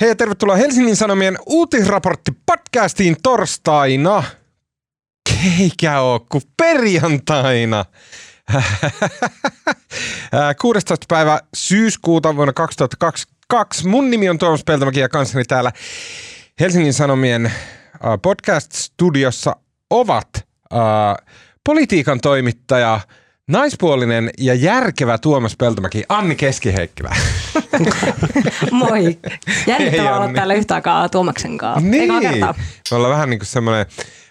Hei tervetuloa Helsingin Sanomien uutisraportti podcastiin torstaina. Eikä oo kuin perjantaina. 16. päivä syyskuuta vuonna 2022. Mun nimi on Tuomas Peltomäki ja kanssani täällä Helsingin Sanomien podcast-studiossa ovat äh, politiikan toimittaja – Naispuolinen ja järkevä Tuomas Peltomäki, Anni Keskiheikkilä. Moi. Jännittävää olla täällä yhtä aikaa Tuomaksen kanssa. Niin. Me ollaan vähän niin kuin semmoinen,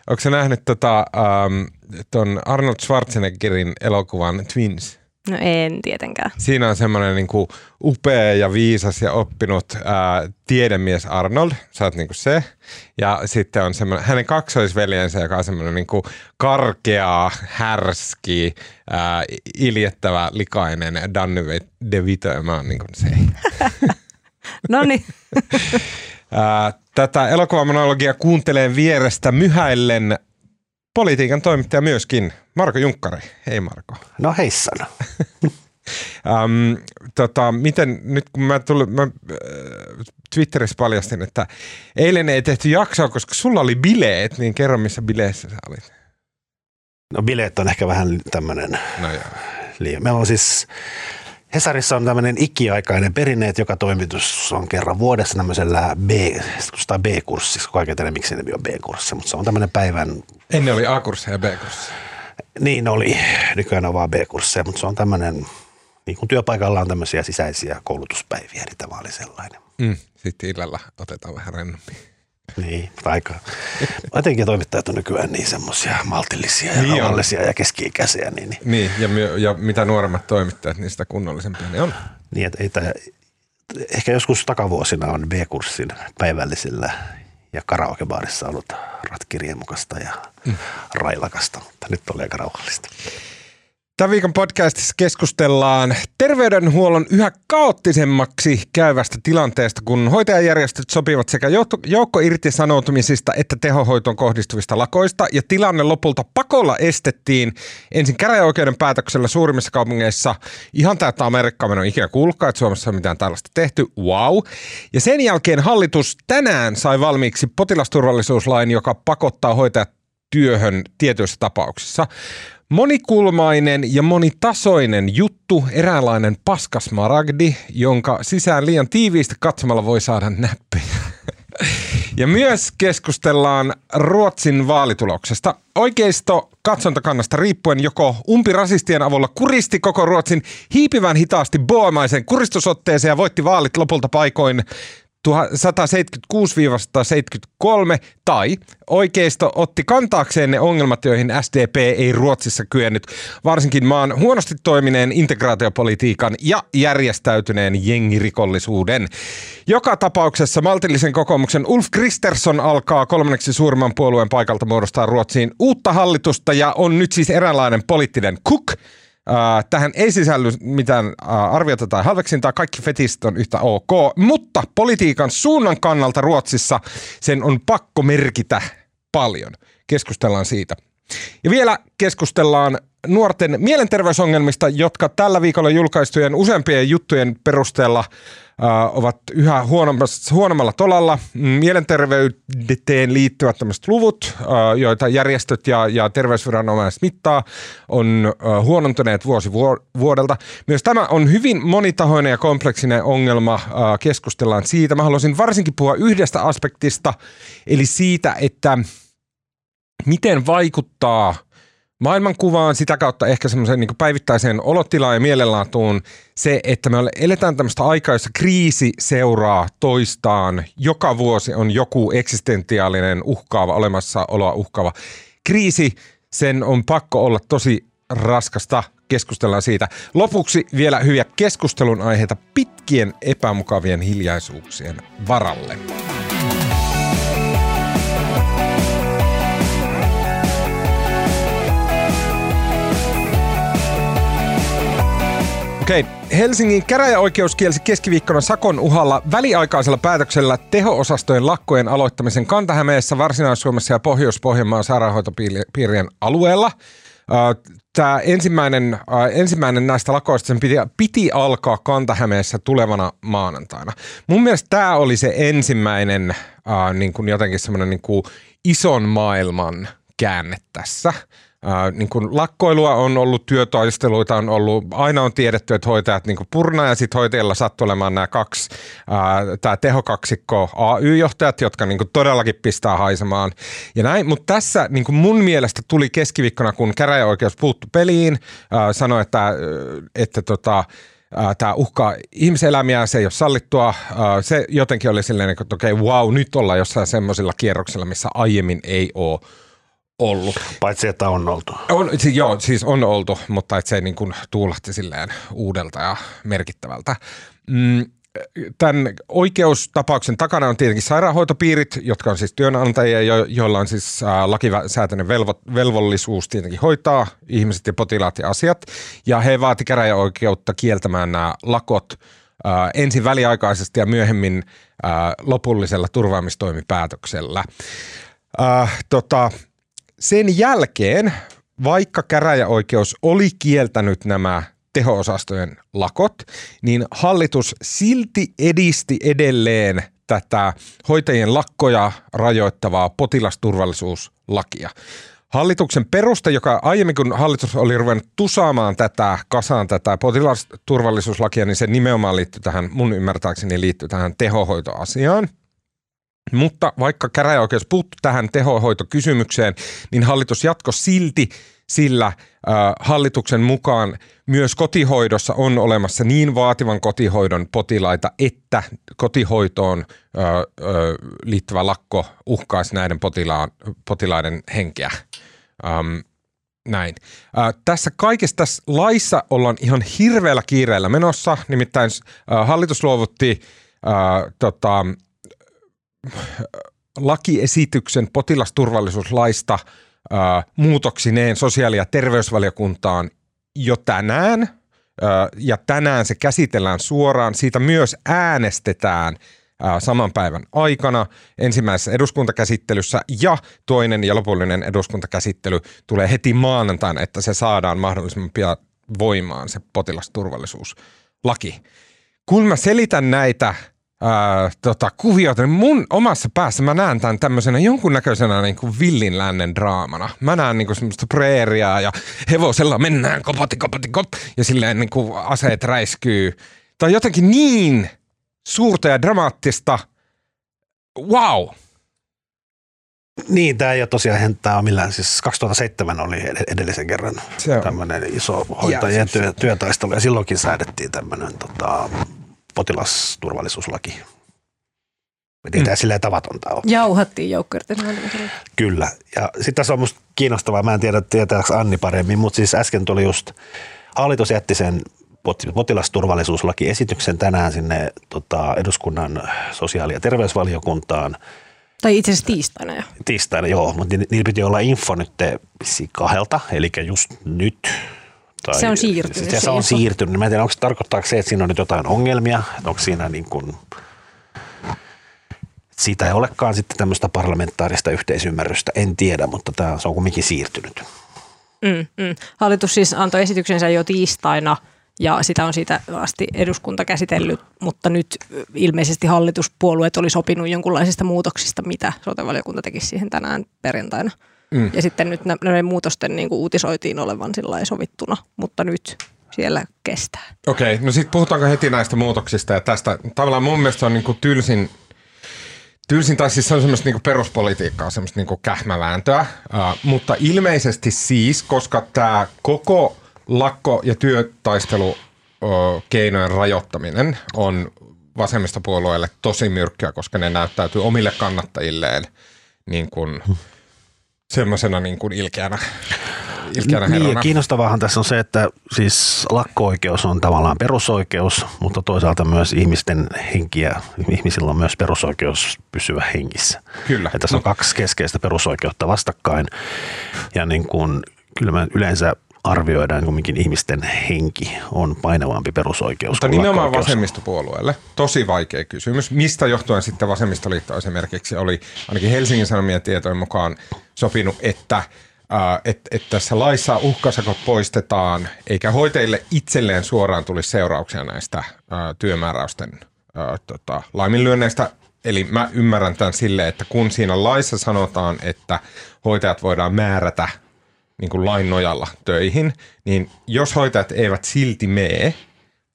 onko se nähnyt tota, um, ton Arnold Schwarzeneggerin elokuvan Twins? No en tietenkään. Siinä on semmoinen niin kuin upea ja viisas ja oppinut ää, tiedemies Arnold, sä oot niin kuin se. Ja sitten on semmoinen, hänen kaksoisveljensä, joka on semmoinen niin kuin karkea, härski, ää, iljettävä, likainen Danny DeVito, ja mä oon niin kuin se. no niin. Tätä elokuvamonologia kuuntelee vierestä myhäillen politiikan toimittaja myöskin, Marko Junkkari. Hei Marko. No heissan. um, tota, miten nyt kun mä, tulin, mä äh, Twitterissä paljastin, että eilen ei tehty jaksoa, koska sulla oli bileet, niin kerro missä bileissä sä olit. No bileet on ehkä vähän tämmöinen no liian. Meillä on siis Hesarissa on tämmöinen ikiaikainen perinne, että joka toimitus on kerran vuodessa tämmöisellä B, B-kurssissa, kaiken tiedä miksi nimi on B-kurssi, mutta se on tämmöinen päivän... Ennen oli A-kursseja ja B-kursseja. Niin oli, nykyään on vaan B-kursseja, mutta se on tämmöinen, niin kuin työpaikalla on tämmöisiä sisäisiä koulutuspäiviä, niin tämä oli sellainen. Mm, sitten illalla otetaan vähän rennommin. Niin, aika. Etenkin toimittajat on nykyään niin semmoisia maltillisia ja niin rauhallisia ja keski-ikäisiä. Niin, niin. niin ja, my, ja, mitä nuoremmat toimittajat, niin sitä kunnollisempia ne on. Niin, että ei tämä, ehkä joskus takavuosina on B-kurssin päivällisillä ja karaokebaarissa ollut ratkiriemukasta ja mm. railakasta, mutta nyt on aika rauhallista. Tämän viikon podcastissa keskustellaan terveydenhuollon yhä kaoottisemmaksi käyvästä tilanteesta, kun hoitajajärjestöt sopivat sekä joukko irtisanoutumisista että tehohoitoon kohdistuvista lakoista, ja tilanne lopulta pakolla estettiin ensin käräjäoikeuden päätöksellä suurimmissa kaupungeissa. Ihan täyttä Amerikkaa ole ikinä kuullutkaan, että Suomessa on mitään tällaista tehty. Wow. Ja sen jälkeen hallitus tänään sai valmiiksi potilasturvallisuuslain, joka pakottaa hoitajat työhön tietyissä tapauksissa. Monikulmainen ja monitasoinen juttu, eräänlainen paskasmaragdi, jonka sisään liian tiiviisti katsomalla voi saada näppejä. Ja myös keskustellaan Ruotsin vaalituloksesta. Oikeisto katsontakannasta riippuen joko umpirasistien avulla kuristi koko Ruotsin hiipivän hitaasti boamaisen kuristusotteeseen ja voitti vaalit lopulta paikoin 176-173 tai oikeisto otti kantaakseen ne ongelmat, joihin SDP ei Ruotsissa kyennyt, varsinkin maan huonosti toimineen integraatiopolitiikan ja järjestäytyneen jengirikollisuuden. Joka tapauksessa maltillisen kokoomuksen Ulf Kristersson alkaa kolmanneksi suurimman puolueen paikalta muodostaa Ruotsiin uutta hallitusta ja on nyt siis eräänlainen poliittinen kuk – Äh, tähän ei sisälly mitään äh, arviota tai halveksintaa, kaikki fetist on yhtä ok, mutta politiikan suunnan kannalta Ruotsissa sen on pakko merkitä paljon. Keskustellaan siitä. Ja vielä keskustellaan nuorten mielenterveysongelmista, jotka tällä viikolla julkaistujen useampien juttujen perusteella – äh, ovat yhä huonommalla tolalla. Mielenterveyteen liittyvät tämmöiset luvut, äh, joita järjestöt ja, ja terveysviranomaiset mittaa, on äh, huonontuneet vuosi vuodelta. Myös tämä on hyvin monitahoinen ja kompleksinen ongelma. Äh, keskustellaan siitä. Mä haluaisin varsinkin puhua yhdestä aspektista, eli siitä, että miten vaikuttaa – maailmankuvaan, sitä kautta ehkä semmoiseen niin päivittäiseen olotilaan ja mielenlaatuun se, että me eletään tämmöistä aikaa, jossa kriisi seuraa toistaan. Joka vuosi on joku eksistentiaalinen uhkaava, olemassaoloa uhkaava kriisi. Sen on pakko olla tosi raskasta. Keskustellaan siitä. Lopuksi vielä hyviä keskustelun aiheita pitkien epämukavien hiljaisuuksien varalle. Okei, Helsingin käräjäoikeus kielsi keskiviikkona sakon uhalla väliaikaisella päätöksellä teho-osastojen lakkojen aloittamisen Kantahämeessä, Varsinais-Suomessa ja Pohjois-Pohjanmaan sairaanhoitopiirien alueella. tämä ensimmäinen, ensimmäinen näistä lakoista sen piti, piti alkaa Kantahämeessä tulevana maanantaina. Mun mielestä tämä oli se ensimmäinen niin kuin jotenkin semmoinen niin kuin ison maailman käänne tässä – Ää, niin kun lakkoilua on ollut, työtaisteluita on ollut, aina on tiedetty, että hoitajat niin purna ja sitten hoitajilla sattuu olemaan nämä kaksi, tämä tehokaksikko AY-johtajat, jotka niin todellakin pistää haisemaan ja näin. Mutta tässä niin mun mielestä tuli keskiviikkona, kun käräjäoikeus puuttu peliin, ää, sanoi, että, että tota, tämä uhkaa ihmiselämiä, se ei ole sallittua. Se jotenkin oli silleen, että okei, okay, wow, nyt ollaan jossain semmoisilla kierroksilla, missä aiemmin ei ole ollut. Paitsi, että on oltu. On, siis, joo, siis on oltu, mutta että se niin kuin tuulahti silleen uudelta ja merkittävältä. Mm, tämän oikeustapauksen takana on tietenkin sairaanhoitopiirit, jotka on siis työnantajia, jo, joilla on siis äh, lakisääteinen velvo, velvollisuus tietenkin hoitaa ihmiset ja potilaat ja asiat. Ja he vaati käräjäoikeutta kieltämään nämä lakot äh, ensin väliaikaisesti ja myöhemmin äh, lopullisella turvaamistoimipäätöksellä. Äh, tota, sen jälkeen, vaikka käräjäoikeus oli kieltänyt nämä teho-osastojen lakot, niin hallitus silti edisti edelleen tätä hoitajien lakkoja rajoittavaa potilasturvallisuuslakia. Hallituksen peruste, joka aiemmin kun hallitus oli ruvennut tusaamaan tätä, kasaan tätä potilasturvallisuuslakia, niin se nimenomaan liittyy tähän, mun ymmärtääkseni liittyy tähän tehohoitoasiaan. Mutta vaikka käräjäoikeus puuttu tähän tehohoitokysymykseen, niin hallitus jatko silti sillä äh, hallituksen mukaan myös kotihoidossa on olemassa niin vaativan kotihoidon potilaita, että kotihoitoon äh, äh, liittyvä lakko uhkaisi näiden potilaan, potilaiden henkeä. Ähm, näin. Äh, tässä kaikessa tässä laissa ollaan ihan hirveällä kiireellä menossa, nimittäin äh, hallitus luovutti äh, tota, lakiesityksen potilasturvallisuuslaista muutoksineen sosiaali- ja terveysvaliokuntaan jo tänään. Ää, ja tänään se käsitellään suoraan. Siitä myös äänestetään ää, saman päivän aikana ensimmäisessä eduskuntakäsittelyssä ja toinen ja lopullinen eduskuntakäsittely tulee heti maanantaina, että se saadaan mahdollisimman pian voimaan se potilasturvallisuuslaki. Kun mä selitän näitä ää, tota, kuviota, niin mun omassa päässä mä näen tämän tämmöisenä jonkunnäköisenä niin kuin villin lännen draamana. Mä näen niin kuin semmoista preeriaa ja hevosella mennään kopati, kopati, kop, ja silleen niin kuin aseet räiskyy. Tai jotenkin niin suurta ja dramaattista. Wow! Niin, tämä ei ole tosiaan tämä on millään, siis 2007 oli edellisen kerran tämmöinen iso hoitajien työ, työtaistelu ja silloinkin säädettiin tämmöinen tota, potilasturvallisuuslaki. Ei tämä mm. silleen tavatonta ole. Jauhattiin joukkoirten Kyllä. Ja sitten tässä on musta kiinnostavaa, mä en tiedä tietääkö Anni paremmin, mutta siis äsken tuli just, hallitus jätti sen potilasturvallisuuslakiesityksen tänään sinne tota, eduskunnan sosiaali- ja terveysvaliokuntaan. Tai itse asiassa tiistaina jo. Tiistaina, joo, mutta niillä piti olla info nyt kahdelta, eli just nyt tai, se on siirtynyt. Se, se on siirtynyt. Mä en tiedä, onko se tarkoittaako se, että siinä on nyt jotain ongelmia, onko siinä niin kuin, siitä ei olekaan sitten tämmöistä parlamentaarista yhteisymmärrystä, en tiedä, mutta tämä, se on kumminkin siirtynyt. Mm, mm. Hallitus siis antoi esityksensä jo tiistaina ja sitä on siitä asti eduskunta käsitellyt, mutta nyt ilmeisesti hallituspuolueet oli sopinut jonkunlaisista muutoksista, mitä sotevaliokunta teki siihen tänään perjantaina. Mm. Ja sitten nyt näiden muutosten niin kuin uutisoitiin olevan sillä sovittuna, mutta nyt siellä kestää. Okei, okay, no sitten puhutaanko heti näistä muutoksista ja tästä. Tavallaan mun mielestä on niin kuin tylsin, tylsin, tai siis se on semmoista niin peruspolitiikkaa, semmoista niin kähmävääntöä, uh, mutta ilmeisesti siis, koska tämä koko lakko- ja työtaistelu keinojen rajoittaminen on vasemmistopuolueelle tosi myrkkyä, koska ne näyttäytyy omille kannattajilleen niin kuin semmoisena niin kuin ilkeänä, ilkeänä niin, herrana. kiinnostavaahan tässä on se, että siis lakko-oikeus on tavallaan perusoikeus, mutta toisaalta myös ihmisten henkiä, ihmisillä on myös perusoikeus pysyä hengissä. Kyllä. Että tässä on kaksi keskeistä perusoikeutta vastakkain ja niin kuin, kyllä mä yleensä arvioidaan kumminkin ihmisten henki on painavampi perusoikeus Mutta nimenomaan vasemmistopuolueelle. Tosi vaikea kysymys. Mistä johtuen sitten vasemmistoliitto esimerkiksi oli ainakin Helsingin Sanomien tietojen mukaan sopinut, että että et tässä laissa uhkasakot poistetaan, eikä hoitajille itselleen suoraan tulisi seurauksia näistä ää, työmääräysten ää, tota, laiminlyönneistä. Eli mä ymmärrän tämän sille, että kun siinä laissa sanotaan, että hoitajat voidaan määrätä niin kuin lain nojalla töihin, niin jos hoitajat eivät silti mene,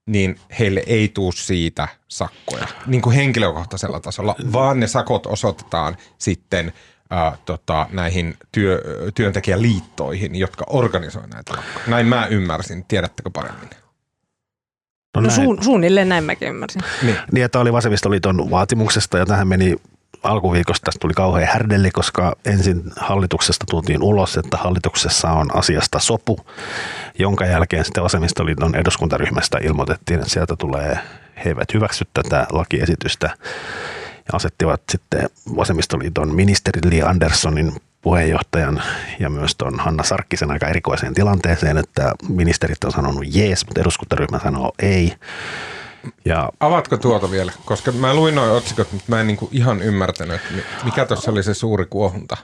niin heille ei tuu siitä sakkoja niin kuin henkilökohtaisella tasolla, vaan ne sakot osoitetaan sitten ää, tota, näihin työ, työntekijäliittoihin, jotka organisoivat näitä lakkoja. Näin mä ymmärsin. Tiedättekö paremmin? No, no suun, suunnilleen näin mäkin ymmärsin. Niin. niin, että oli vasemmistoliiton vaatimuksesta ja tähän meni alkuviikosta tästä tuli kauhean härdelli, koska ensin hallituksesta tultiin ulos, että hallituksessa on asiasta sopu, jonka jälkeen sitten vasemmistoliiton eduskuntaryhmästä ilmoitettiin, että sieltä tulee, he eivät hyväksy tätä lakiesitystä ja asettivat sitten vasemmistoliiton ministeri Li Anderssonin puheenjohtajan ja myös tuon Hanna Sarkkisen aika erikoiseen tilanteeseen, että ministerit on sanonut jees, mutta eduskuntaryhmä sanoo ei. Ja, Avatko tuota vielä? Koska mä luin noin otsikot, mutta mä en niinku ihan ymmärtänyt, mikä tuossa oli se suuri kuohunta.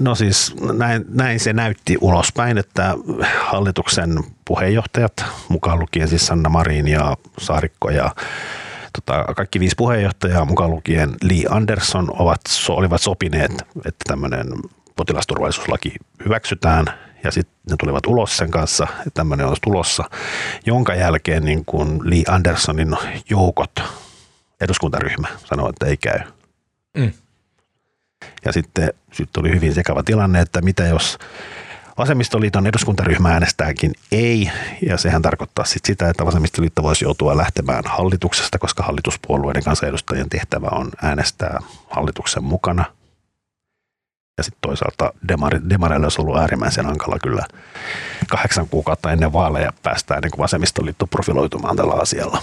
No siis näin, näin se näytti ulospäin, että hallituksen puheenjohtajat, mukaan lukien siis Sanna Marin ja Saarikko ja tota, kaikki viisi puheenjohtajaa, mukaan lukien Lee Anderson, ovat, olivat sopineet, että tämmöinen potilasturvallisuuslaki hyväksytään ja sitten ne tulivat ulos sen kanssa, että tämmöinen olisi tulossa, jonka jälkeen niin kuin Lee Andersonin joukot, eduskuntaryhmä, sanoi, että ei käy. Mm. Ja sitten, sitten oli hyvin sekava tilanne, että mitä jos Vasemmistoliiton eduskuntaryhmä äänestääkin ei, ja sehän tarkoittaa sit sitä, että vasemmistoliitto voisi joutua lähtemään hallituksesta, koska hallituspuolueiden kansanedustajien tehtävä on äänestää hallituksen mukana – ja sitten toisaalta demari, demareille olisi ollut äärimmäisen hankala kyllä kahdeksan kuukautta ennen vaaleja päästä ennen kuin vasemmistoliitto profiloitumaan tällä asialla.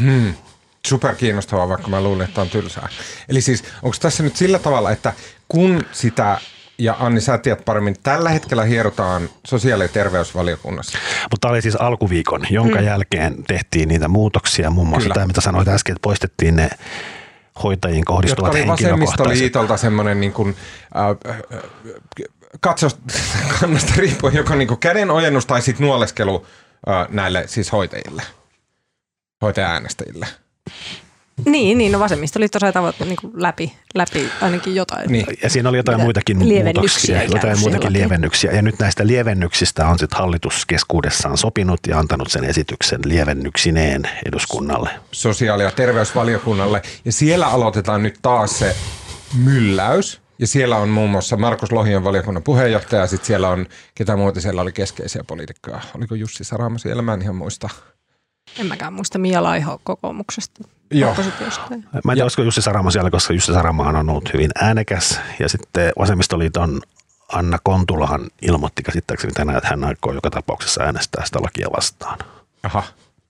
Hmm. Super kiinnostavaa, vaikka mä luulen, että on tylsää. Eli siis onko tässä nyt sillä tavalla, että kun sitä ja Anni, sä tiedät paremmin, tällä hetkellä hierotaan sosiaali- ja terveysvaliokunnassa. Mutta tämä oli siis alkuviikon, jonka hmm. jälkeen tehtiin niitä muutoksia, muun muassa Kyllä. tämä, mitä sanoit äsken, että poistettiin ne hoitajiin kohdistuvat Jotka oli vasemmistoliitolta semmoinen niin kuin, äh, kannasta riippuen joko niin kuin käden ojennus tai sitten nuoleskelu äh, näille siis hoitajille, hoitaja-äänestäjille. Niin, niin no vasemmistoliitto sai tavoittaa niin läpi, läpi ainakin jotain. Niin. Ja siinä oli jotain muitakin muutoksia, jotain muitakin lievennyksiä. Ja nyt näistä lievennyksistä on sitten hallitus keskuudessaan sopinut ja antanut sen esityksen lievennyksineen eduskunnalle. Sosiaali- ja terveysvaliokunnalle. Ja siellä aloitetaan nyt taas se mylläys. Ja siellä on muun muassa Markus Lohion valiokunnan puheenjohtaja, ja sitten siellä on, ketä muuta siellä oli keskeisiä poliitikkoja. Oliko Jussi Sarama siellä? Mä en ihan muista. En mäkään muista Mia Laiho kokoomuksesta. Joo. Mä en tiedä, olisiko Jussi Sarama siellä, koska Jussi Sarama on ollut hyvin äänekäs. Ja sitten Vasemmistoliiton Anna Kontulahan ilmoitti käsittääkseni tänään, että hän aikoo joka tapauksessa äänestää sitä lakia vastaan. Aha,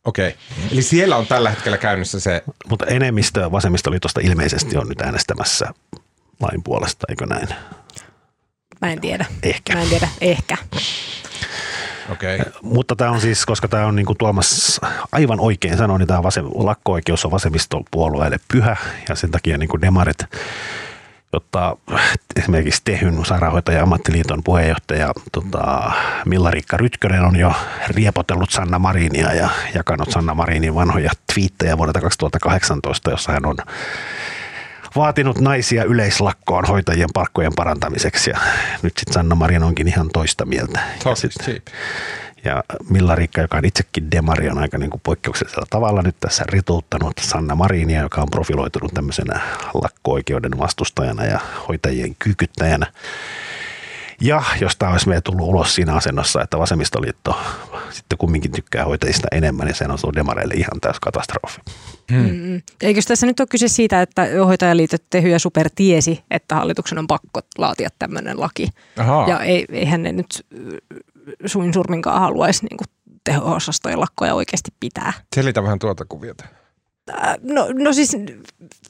okei. Okay. Eli siellä on tällä hetkellä käynnissä se... Mutta enemmistö Vasemmistoliitosta ilmeisesti on nyt äänestämässä lain puolesta, eikö näin? Mä en tiedä. Ehkä. Mä en tiedä, ehkä. Okay. Mutta tämä on siis, koska tämä on niin kuin Tuomas aivan oikein sanoi, niin tämä vasem, lakko-oikeus on vasemmistopuolueelle pyhä ja sen takia niin kuin demarit jotta esimerkiksi Tehyn sairaanhoitaja ammattiliiton puheenjohtaja tota, Milla-Riikka Rytkönen on jo riepotellut Sanna Marinia ja jakanut Sanna Marinin vanhoja twiittejä vuodelta 2018, jossa hän on vaatinut naisia yleislakkoon hoitajien palkkojen parantamiseksi ja nyt sitten Sanna Marin onkin ihan toista mieltä. ja, sit, ja Milla Riikka, joka on itsekin demari, on aika niin kuin poikkeuksellisella tavalla nyt tässä rituuttanut Sanna Marinia, joka on profiloitunut tämmöisenä lakko-oikeuden vastustajana ja hoitajien kykyttäjänä. Ja jos tämä olisi meidän tullut ulos siinä asennossa, että vasemmistoliitto sitten kumminkin tykkää hoitajista enemmän, niin se on ollut demareille ihan täys katastrofi. Hmm. Mm. Eikö tässä nyt ole kyse siitä, että hoitajaliitot Tehy ja Super tiesi, että hallituksen on pakko laatia tämmöinen laki. Aha. Ja ei, eihän ne nyt suin surminkaan haluaisi niin teho-osastojen lakkoja oikeasti pitää. Selitä vähän tuota kuviota. Äh, no, no siis,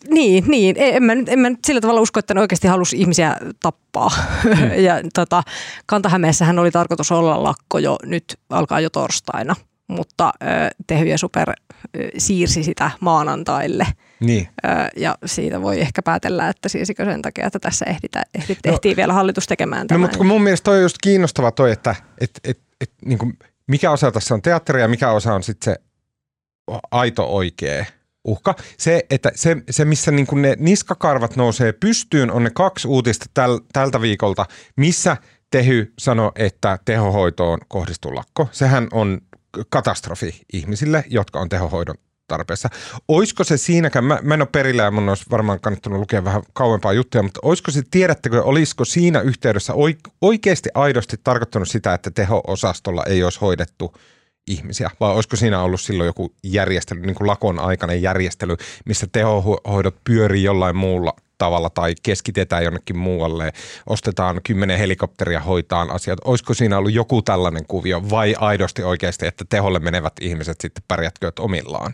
niin, niin. En mä, en mä nyt sillä tavalla usko, että ne oikeasti halusi ihmisiä tappaa. Hmm. ja tota, Kantahämeessähän oli tarkoitus olla lakko jo, nyt alkaa jo torstaina, mutta äh, Tehy ja Super siirsi sitä maanantaille – Niin. Ja siitä voi ehkä päätellä, että siisikö sen takia, että tässä ehditä, ehdit, no, ehtii vielä hallitus tekemään tämän. No, mutta mun mielestä toi on just kiinnostava toi, että et, et, et, niin kuin, mikä osa tässä on teatteria ja mikä osa on sitten se aito oikea uhka. Se, että se, se missä niin kuin ne niskakarvat nousee pystyyn, on ne kaksi uutista täl, tältä viikolta, missä Tehy sanoi, että tehohoitoon kohdistuu lakko. Sehän on katastrofi ihmisille, jotka on tehohoidon tarpeessa. Oisko se siinäkään, mä, mä en ole perillä ja mun olisi varmaan kannattanut lukea vähän kauempaa juttuja, mutta olisiko se, tiedättekö, olisiko siinä yhteydessä oikeasti aidosti tarkoittanut sitä, että teho-osastolla ei olisi hoidettu ihmisiä, vai olisiko siinä ollut silloin joku järjestely, niin kuin lakon aikainen järjestely, missä tehohoidot pyörii jollain muulla tavalla tai keskitetään jonnekin muualle, ostetaan kymmenen helikopteria hoitaan asiat. Olisiko siinä ollut joku tällainen kuvio vai aidosti oikeasti, että teholle menevät ihmiset sitten pärjätkööt omillaan?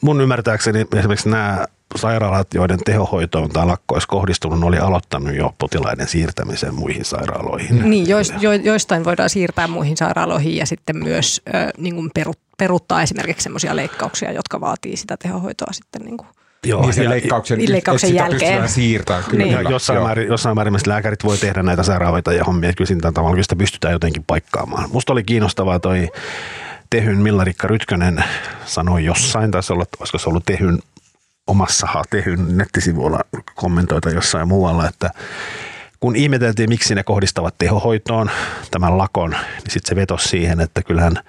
Mun ymmärtääkseni esimerkiksi nämä sairaalat, joiden tehohoitoon tai lakko olisi kohdistunut, oli aloittanut jo potilaiden siirtämisen muihin sairaaloihin. Niin, jo, jo, joistain voidaan siirtää muihin sairaaloihin ja sitten myös äh, niin kuin peruttaa esimerkiksi sellaisia leikkauksia, jotka vaatii sitä tehohoitoa sitten niin kuin Joo, niin sen leikkauksen, leikkauksen jälkeen. siirtää. Kyllä, niin. kyllä. Jossain, määrin, jossain määrin lääkärit voi tehdä näitä sairaanhoitajia hommia, että kyllä siinä tavalla sitä pystytään jotenkin paikkaamaan. Musta oli kiinnostavaa toi Tehyn Millarikka Rytkönen sanoi jossain, taisi olla, olisiko se ollut Tehyn omassa Tehyn nettisivuilla kommentoita jossain muualla, että kun ihmeteltiin, miksi ne kohdistavat tehohoitoon tämän lakon, niin sitten se vetosi siihen, että kyllähän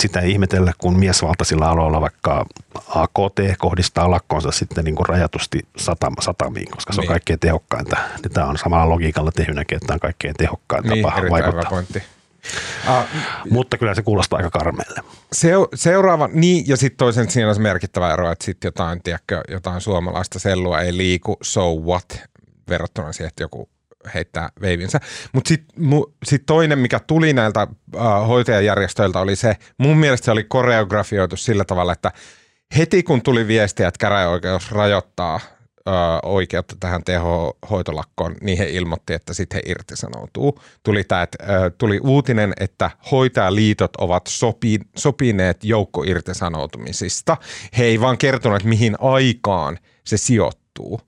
sitä ei ihmetellä, kun miesvaltaisilla aloilla vaikka AKT kohdistaa lakkonsa sitten niin kuin rajatusti satama, satamiin, koska se on niin. kaikkein tehokkainta. Niin tämä on samalla logiikalla tehynäkin, että tämä on kaikkein tehokkain niin, tapa vaikuttaa. Pointti. Uh, Mutta kyllä se kuulostaa aika karmeelle. seuraava, niin ja sitten toisen siinä on se merkittävä ero, että sitten jotain, tiedätkö, jotain suomalaista sellua ei liiku, so what, verrattuna siihen, että joku heittää veivinsä. Mutta sitten sit toinen, mikä tuli näiltä äh, hoitajajärjestöiltä oli se, mun mielestä se oli koreografioitu sillä tavalla, että heti kun tuli viestiä, että käräjäoikeus rajoittaa äh, oikeutta tähän tehohoitolakkoon, niin he ilmoitti, että sitten he irtisanoutuu. Tuli, tää, äh, tuli uutinen, että hoitajaliitot ovat sopi, sopineet joukkoirtisanoutumisista. He ei vaan kertoneet, mihin aikaan se sijoittuu.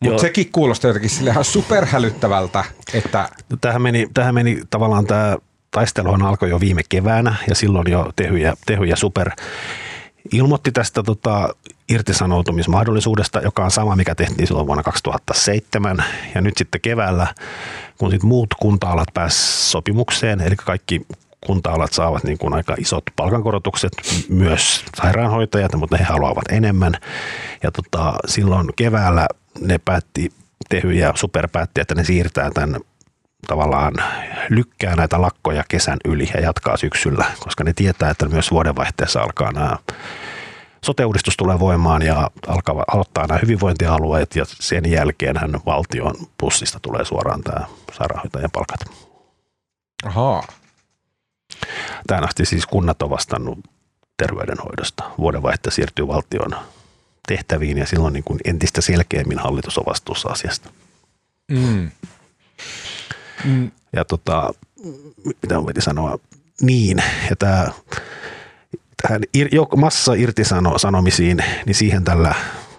Mutta sekin kuulostaa jotenkin sille ihan superhälyttävältä, että... No, tähän, meni, tähän meni tavallaan tämä taisteluhan alkoi jo viime keväänä ja silloin jo Tehy ja, Tehy ja Super ilmoitti tästä tota, irtisanoutumismahdollisuudesta, joka on sama, mikä tehtiin silloin vuonna 2007. Ja nyt sitten keväällä, kun sit muut kunta-alat pääsivät sopimukseen, eli kaikki kunta-alat saavat niin kuin aika isot palkankorotukset, myös sairaanhoitajat, mutta he haluavat enemmän. Ja tota, silloin keväällä ne päätti, Tehy ja Super päätti, että ne siirtää tämän tavallaan lykkää näitä lakkoja kesän yli ja jatkaa syksyllä, koska ne tietää, että myös vuodenvaihteessa alkaa nämä sote-uudistus tulee voimaan ja alkaa, aloittaa nämä hyvinvointialueet ja sen jälkeen hän valtion pussista tulee suoraan tämä sairaanhoitajan palkat. Ahaa. Tähän asti siis kunnat on vastannut terveydenhoidosta. Vuodenvaihteessa siirtyy valtion tehtäviin ja silloin niin kuin entistä selkeämmin hallitus on vastuussa asiasta. Mm. Mm. Ja tota, mitä piti sanoa, niin, ja tämä, tähän massa irtisanomisiin, niin siihen tällä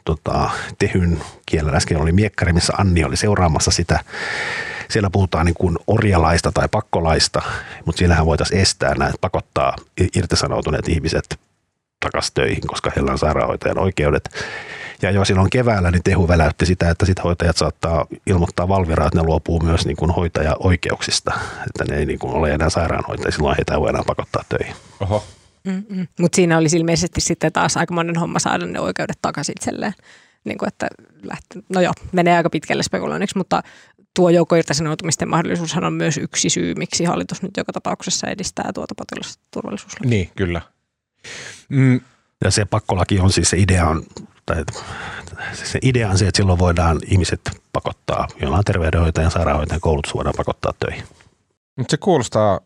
tota, tehyn kielellä äsken oli miekkari, missä Anni oli seuraamassa sitä. Siellä puhutaan niin kuin orjalaista tai pakkolaista, mutta siellähän voitaisiin estää näitä, pakottaa irtisanoutuneet ihmiset takaisin töihin, koska heillä on sairaanhoitajan oikeudet. Ja jo silloin keväällä niin Tehu väläytti sitä, että sit hoitajat saattaa ilmoittaa Valviraa, että ne luopuu myös niin kuin hoitaja-oikeuksista, että ne ei niin kuin ole enää sairaanhoitajia, silloin heitä ei voi enää pakottaa töihin. Oho. Mutta siinä olisi ilmeisesti sitten taas aikamoinen homma saada ne oikeudet takaisin itselleen. Niin kuin, että lähti, no joo, menee aika pitkälle spekuloinniksi, mutta tuo joukkoirtisanoutumisten mahdollisuushan on myös yksi syy, miksi hallitus nyt joka tapauksessa edistää tuota potilasturvallisuuslakia. Niin, kyllä. Mm. Ja se pakkolaki on siis se idea on, tai se idea on se, että silloin voidaan ihmiset pakottaa, joilla on terveydenhoitajan, sairaanhoitajan koulutus voidaan pakottaa töihin. Mutta se kuulostaa,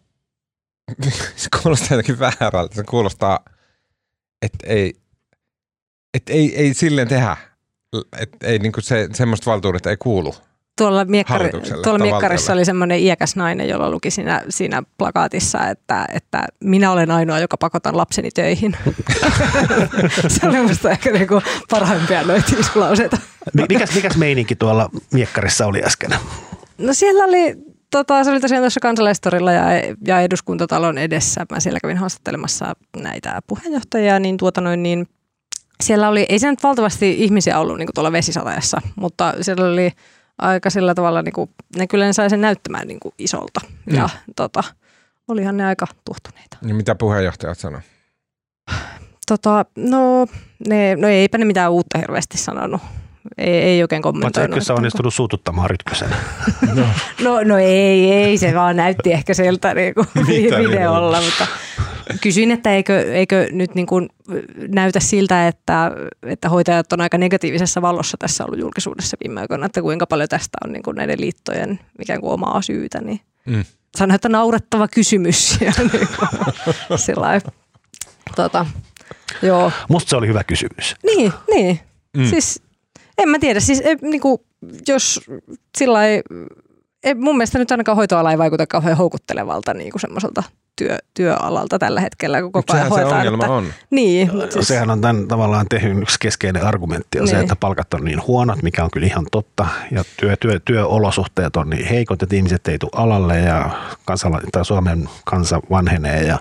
se kuulostaa jotenkin väärältä. Se kuulostaa, että ei, että ei, ei silleen tehdä. Että ei niinku se, semmoista valtuudet ei kuulu tuolla, miekkari, tuolla miekkarissa oli semmoinen iäkäs nainen, jolla luki siinä, siinä plakaatissa, että, että minä olen ainoa, joka pakotan lapseni töihin. se oli minusta ehkä niinku parhaimpia noita iskulauseita. mikäs, mikäs meininki tuolla miekkarissa oli äsken? No siellä oli tota, se oli tosiaan tuossa kansalaistorilla ja, ja eduskuntatalon edessä. Mä siellä kävin haastattelemassa näitä puheenjohtajia, niin, tuota noin, niin siellä oli, ei se nyt valtavasti ihmisiä ollut niin kuin tuolla vesisatajassa, mutta siellä oli aika sillä tavalla, niin kuin, ne kyllä ne sai sen näyttämään niin kuin isolta. Mm. Ja tota, olihan ne aika tuottuneita. Ja mitä puheenjohtajat sanoi? Tota, no, ne, no eipä ne mitään uutta hirveästi sanonut ei, ei oikein kommentoinut. Mutta onnistunut suututtamaan Rytkösen? no. no, no ei, ei, se vaan näytti ehkä sieltä niin kuin videolla, mutta kysyin, että eikö, eikö nyt niin kuin näytä siltä, että, että hoitajat on aika negatiivisessa vallossa tässä ollut julkisuudessa viime aikoina, että kuinka paljon tästä on niin kuin näiden liittojen ikään kuin omaa syytä, niin mm. sanoin, että naurettava kysymys. Ja niin kuin, sillä tota, joo. Musta se oli hyvä kysymys. Niin, niin. Mm. Siis en mä tiedä, siis e, niin kuin, jos sillä ei, mun mielestä nyt ainakaan hoitoala ei vaikuta kauhean houkuttelevalta niin kuin semmoiselta työ, työalalta tällä hetkellä, kun koko ajan hoitaa. se ongelma että, on. Niin. No, siis, sehän on tämän tavallaan tehnyt yksi keskeinen argumentti on niin. se, että palkat on niin huonot, mikä on kyllä ihan totta, ja työ, työ, työolosuhteet on niin heikot, että ihmiset ei tule alalle ja kansala, tai Suomen kansa vanhenee ja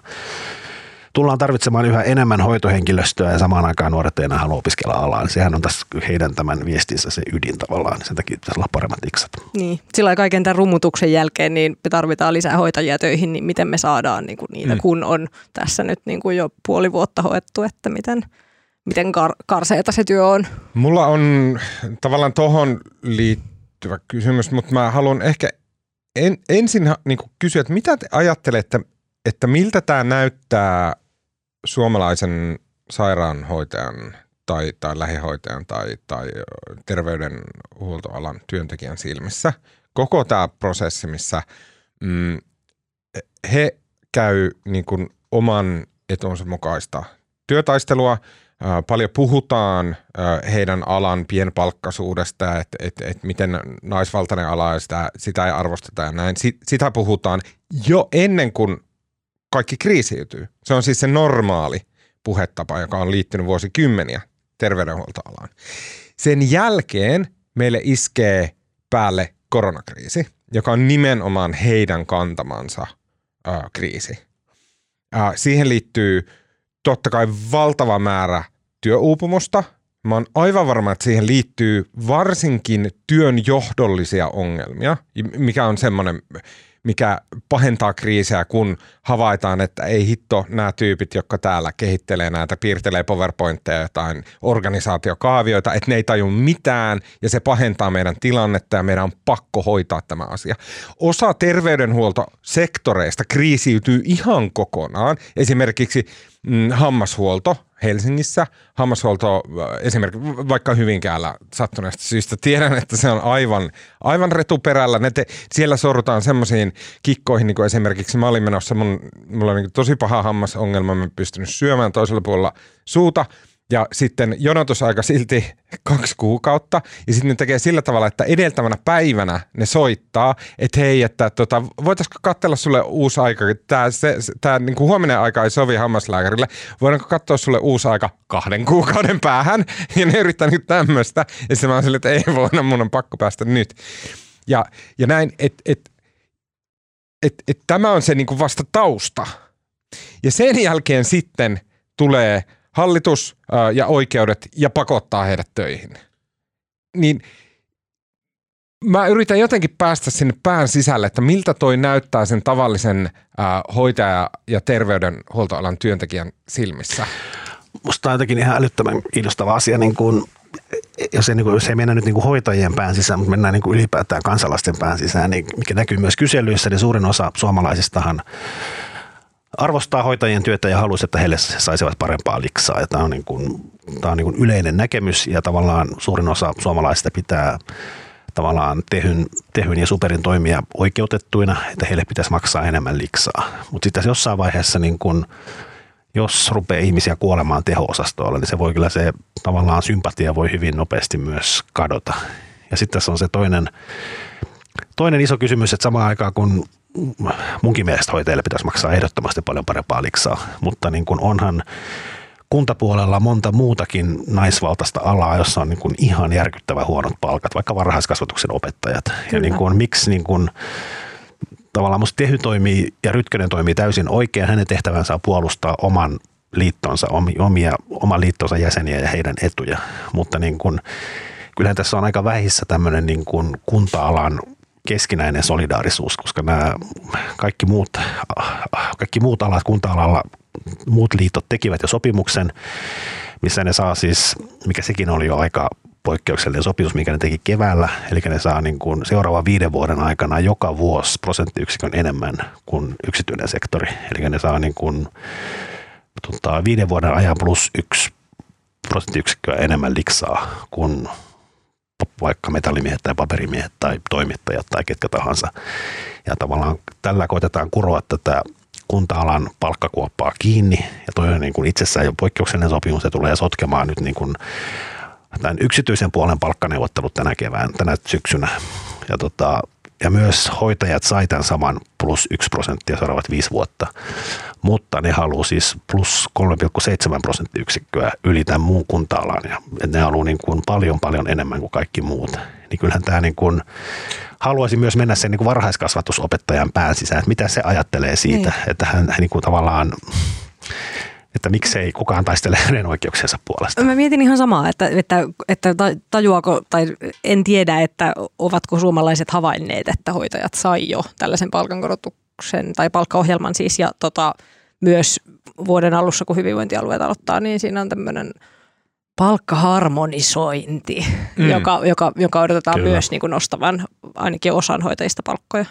tullaan tarvitsemaan yhä enemmän hoitohenkilöstöä ja samaan aikaan nuoret ei enää halua opiskella alaan. Sehän on tässä heidän tämän viestinsä se ydin tavallaan, sen takia pitäisi olla paremmat iksat. Niin, sillä kaiken tämän rumutuksen jälkeen niin me tarvitaan lisää hoitajia töihin, niin miten me saadaan niin kuin niitä, mm. kun on tässä nyt niin kuin jo puoli vuotta hoettu, että miten, miten kar- karseeta se työ on? Mulla on tavallaan tuohon liittyvä kysymys, mutta mä haluan ehkä en, ensin niin kysyä, että mitä te ajattelette, että miltä tämä näyttää suomalaisen sairaanhoitajan tai, tai lähihoitajan tai, tai terveydenhuoltoalan työntekijän silmissä koko tämä prosessi, missä mm, he käy niin kuin oman etunsa mukaista työtaistelua. Paljon puhutaan heidän alan pienpalkkaisuudesta, että et, et miten naisvaltainen ala ja sitä, sitä ei arvosteta ja näin. Sitä puhutaan jo ennen kuin kaikki kriisiytyy. Se on siis se normaali puhetapa, joka on liittynyt vuosikymmeniä terveydenhuoltoalaan. Sen jälkeen meille iskee päälle koronakriisi, joka on nimenomaan heidän kantamansa ää, kriisi. Ää, siihen liittyy totta kai valtava määrä työuupumusta. Mä oon aivan varma, että siihen liittyy varsinkin työn johdollisia ongelmia, mikä on semmoinen mikä pahentaa kriisiä, kun havaitaan, että ei hitto nämä tyypit, jotka täällä kehittelee näitä, piirtelee PowerPointteja jotain organisaatiokaavioita, että ne ei taju mitään ja se pahentaa meidän tilannetta ja meidän on pakko hoitaa tämä asia. Osa terveydenhuoltosektoreista kriisiytyy ihan kokonaan. Esimerkiksi mm, hammashuolto Helsingissä. Hammashuolto äh, esimerkiksi vaikka Hyvinkäällä sattuneesta syystä. Tiedän, että se on aivan, aivan retuperällä. Ne te, siellä sorrutaan semmoisiin kikkoihin, niin kuin esimerkiksi mä olin menossa, mun, mulla on niin tosi paha hammasongelma, mä en pystynyt syömään toisella puolella suuta – ja sitten jonotusaika silti kaksi kuukautta. Ja sitten ne tekee sillä tavalla, että edeltävänä päivänä ne soittaa, että hei, että tota, voitaisiko katsella sulle uusi aika. Tämä, se, tämä niin kuin huominen aika ei sovi hammaslääkärille. Voidaanko katsoa sulle uusi aika kahden kuukauden päähän? Ja ne yrittää nyt tämmöistä. Ja sitten mä oon silleen, että ei voida, mun on pakko päästä nyt. Ja, ja näin, että et, et, et, tämä on se niin kuin vasta tausta. Ja sen jälkeen sitten tulee – hallitus ja oikeudet ja pakottaa heidät töihin. Niin mä yritän jotenkin päästä sinne pään sisälle, että miltä toi näyttää sen tavallisen hoitaja- ja terveydenhuoltoalan työntekijän silmissä. Musta on jotenkin ihan älyttömän kiinnostava asia, niin kun, jos, ei, niin kun, jos ei mennä nyt niin hoitajien pään sisään, mutta mennään niin ylipäätään kansalaisten pään sisään, niin mikä näkyy myös kyselyissä, niin suurin osa suomalaisistahan arvostaa hoitajien työtä ja haluaisi, että heille saisivat parempaa liksaa. Ja tämä on, niin kuin, tämä on niin kuin yleinen näkemys ja tavallaan suurin osa suomalaisista pitää tavallaan tehyn, tehyn ja superin toimia oikeutettuina, että heille pitäisi maksaa enemmän liksaa. Mutta sitten jossain vaiheessa, niin kun, jos rupeaa ihmisiä kuolemaan teho-osastoilla, niin se voi kyllä se tavallaan sympatia voi hyvin nopeasti myös kadota. Ja sitten tässä on se toinen, toinen iso kysymys, että samaan aikaan kun munkin mielestä hoitajille pitäisi maksaa ehdottomasti paljon parempaa liksaa, mutta niin kuin onhan kuntapuolella monta muutakin naisvaltaista alaa, jossa on niin kuin ihan järkyttävä huonot palkat, vaikka varhaiskasvatuksen opettajat. Kyllä. Ja niin kuin, miksi niin kuin, tavallaan musta Tehy toimii ja Rytkönen toimii täysin oikein. Hänen tehtävänsä on puolustaa oman liittonsa, omia, oman liittonsa jäseniä ja heidän etuja. Mutta niin kuin, kyllähän tässä on aika vähissä tämmöinen niin kuin kunta-alan keskinäinen solidaarisuus, koska nämä kaikki muut, kaikki muut alat kunta-alalla, muut liitot tekivät jo sopimuksen, missä ne saa siis, mikä sekin oli jo aika poikkeuksellinen sopimus, mikä ne teki keväällä, eli ne saa niin kuin seuraavan viiden vuoden aikana joka vuosi prosenttiyksikön enemmän kuin yksityinen sektori. Eli ne saa niin kuin, tota, viiden vuoden ajan plus yksi prosenttiyksikköä enemmän liksaa kuin vaikka metallimiehet tai paperimiehet tai toimittajat tai ketkä tahansa. Ja tavallaan tällä koitetaan kuroa tätä kunta-alan palkkakuoppaa kiinni, ja toi on niin kuin itsessään jo poikkeuksellinen sopimus, se tulee sotkemaan nyt niin kuin tämän yksityisen puolen palkkaneuvottelut tänä kevään, tänä syksynä. Ja, tota, ja myös hoitajat sai tämän saman plus 1 prosenttia seuraavat viisi vuotta, mutta ne haluaa siis plus 3,7 prosenttiyksikköä yli tämän muun kunta-alan ja ne haluaa niin kuin paljon paljon enemmän kuin kaikki muut. Niin kyllähän tämä niin kuin, haluaisi myös mennä sen niin kuin varhaiskasvatusopettajan pään sisään, että mitä se ajattelee siitä, niin. että hän, hän niin kuin tavallaan että miksei kukaan taistele hänen oikeuksiensa puolesta. Mä mietin ihan samaa, että, että, että tajuako, tai en tiedä, että ovatko suomalaiset havainneet, että hoitajat sai jo tällaisen palkankorotuksen tai palkkaohjelman siis, ja tota, myös vuoden alussa, kun hyvinvointialueet aloittaa, niin siinä on tämmöinen palkkaharmonisointi, mm. joka, joka, joka odotetaan Kyllä. myös niin kuin nostavan ainakin osan hoitajista palkkoja.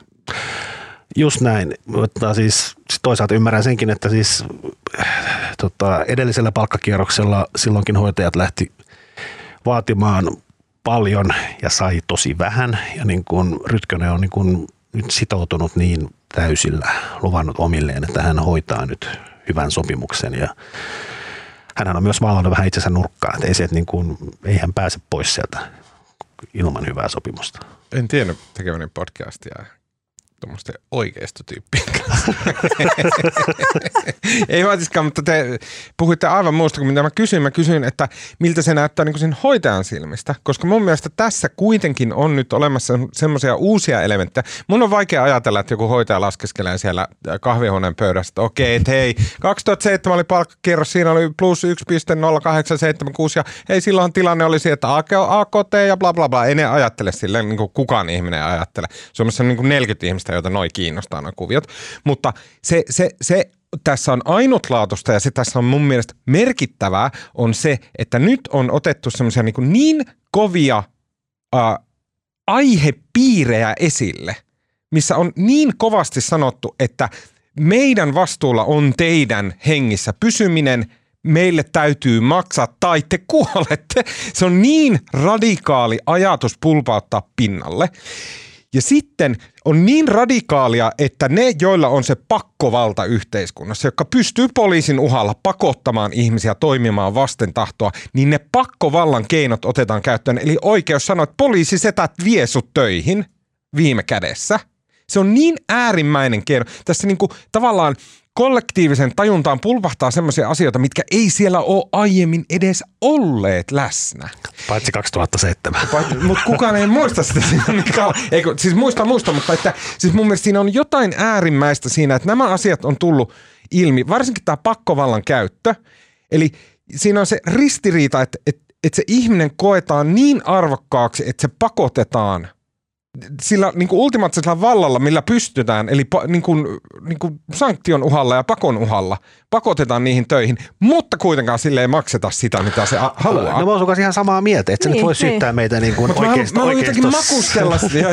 Just näin, mutta siis toisaalta ymmärrän senkin, että siis tota, edellisellä palkkakierroksella silloinkin hoitajat lähti vaatimaan paljon ja sai tosi vähän. Ja niin kuin Rytkönen on niin kuin nyt sitoutunut niin täysillä, luvannut omilleen, että hän hoitaa nyt hyvän sopimuksen ja hän on myös maalannut vähän itsensä nurkkaan, että ei, se, että niin kuin, ei hän pääse pois sieltä ilman hyvää sopimusta. En tiennyt tekeväni podcastia tuommoisten oikeistotyyppien kanssa. Ei vaatiskaan, mutta te puhuitte aivan muusta kuin mitä mä kysyin. Mä kysyin, että miltä se näyttää niin kuin hoitajan silmistä, koska mun mielestä tässä kuitenkin on nyt olemassa semmoisia uusia elementtejä. Mun on vaikea ajatella, että joku hoitaja laskeskelee siellä kahvihuoneen pöydässä, että okei, että hei, 2007 oli palkkakierros, siinä oli plus 1,0876 ja hei, silloin tilanne oli se, että AKT ja bla bla bla. Ei ne ajattele silleen, niin kuin kukaan ihminen ajattele. Suomessa on niin kuin 40 ihmistä ihmistä, joita noi kiinnostaa nuo kuviot. Mutta se, se, se tässä on ainutlaatusta ja se tässä on mun mielestä merkittävää on se, että nyt on otettu semmoisia niin, niin kovia äh, aihepiirejä esille, missä on niin kovasti sanottu, että meidän vastuulla on teidän hengissä pysyminen – meille täytyy maksaa tai te kuolette. Se on niin radikaali ajatus pulpauttaa pinnalle. Ja sitten on niin radikaalia, että ne, joilla on se pakkovalta yhteiskunnassa, jotka pystyy poliisin uhalla pakottamaan ihmisiä toimimaan vasten tahtoa, niin ne pakkovallan keinot otetaan käyttöön. Eli oikeus sanoa, että poliisisetät vie sut töihin viime kädessä. Se on niin äärimmäinen keino. Tässä niin kuin tavallaan kollektiivisen tajuntaan pulpahtaa sellaisia asioita, mitkä ei siellä ole aiemmin edes olleet läsnä. Paitsi 2007. Mutta kukaan ei muista sitä. Eikö, siis muista, muista, mutta että, siis mun mielestä siinä on jotain äärimmäistä siinä, että nämä asiat on tullut ilmi, varsinkin tämä pakkovallan käyttö. Eli siinä on se ristiriita, että, että, että se ihminen koetaan niin arvokkaaksi, että se pakotetaan – sillä niin kuin ultimaattisella vallalla, millä pystytään, eli pa, niin kuin, niin kuin sanktion uhalla ja pakon uhalla, pakotetaan niihin töihin, mutta kuitenkaan sille ei makseta sitä, mitä se haluaa. No mä oon ihan samaa mieltä, että niin, nyt voi niin. syyttää meitä niin kuin oikeist, mä, haluan, mä jotenkin makustella sitä.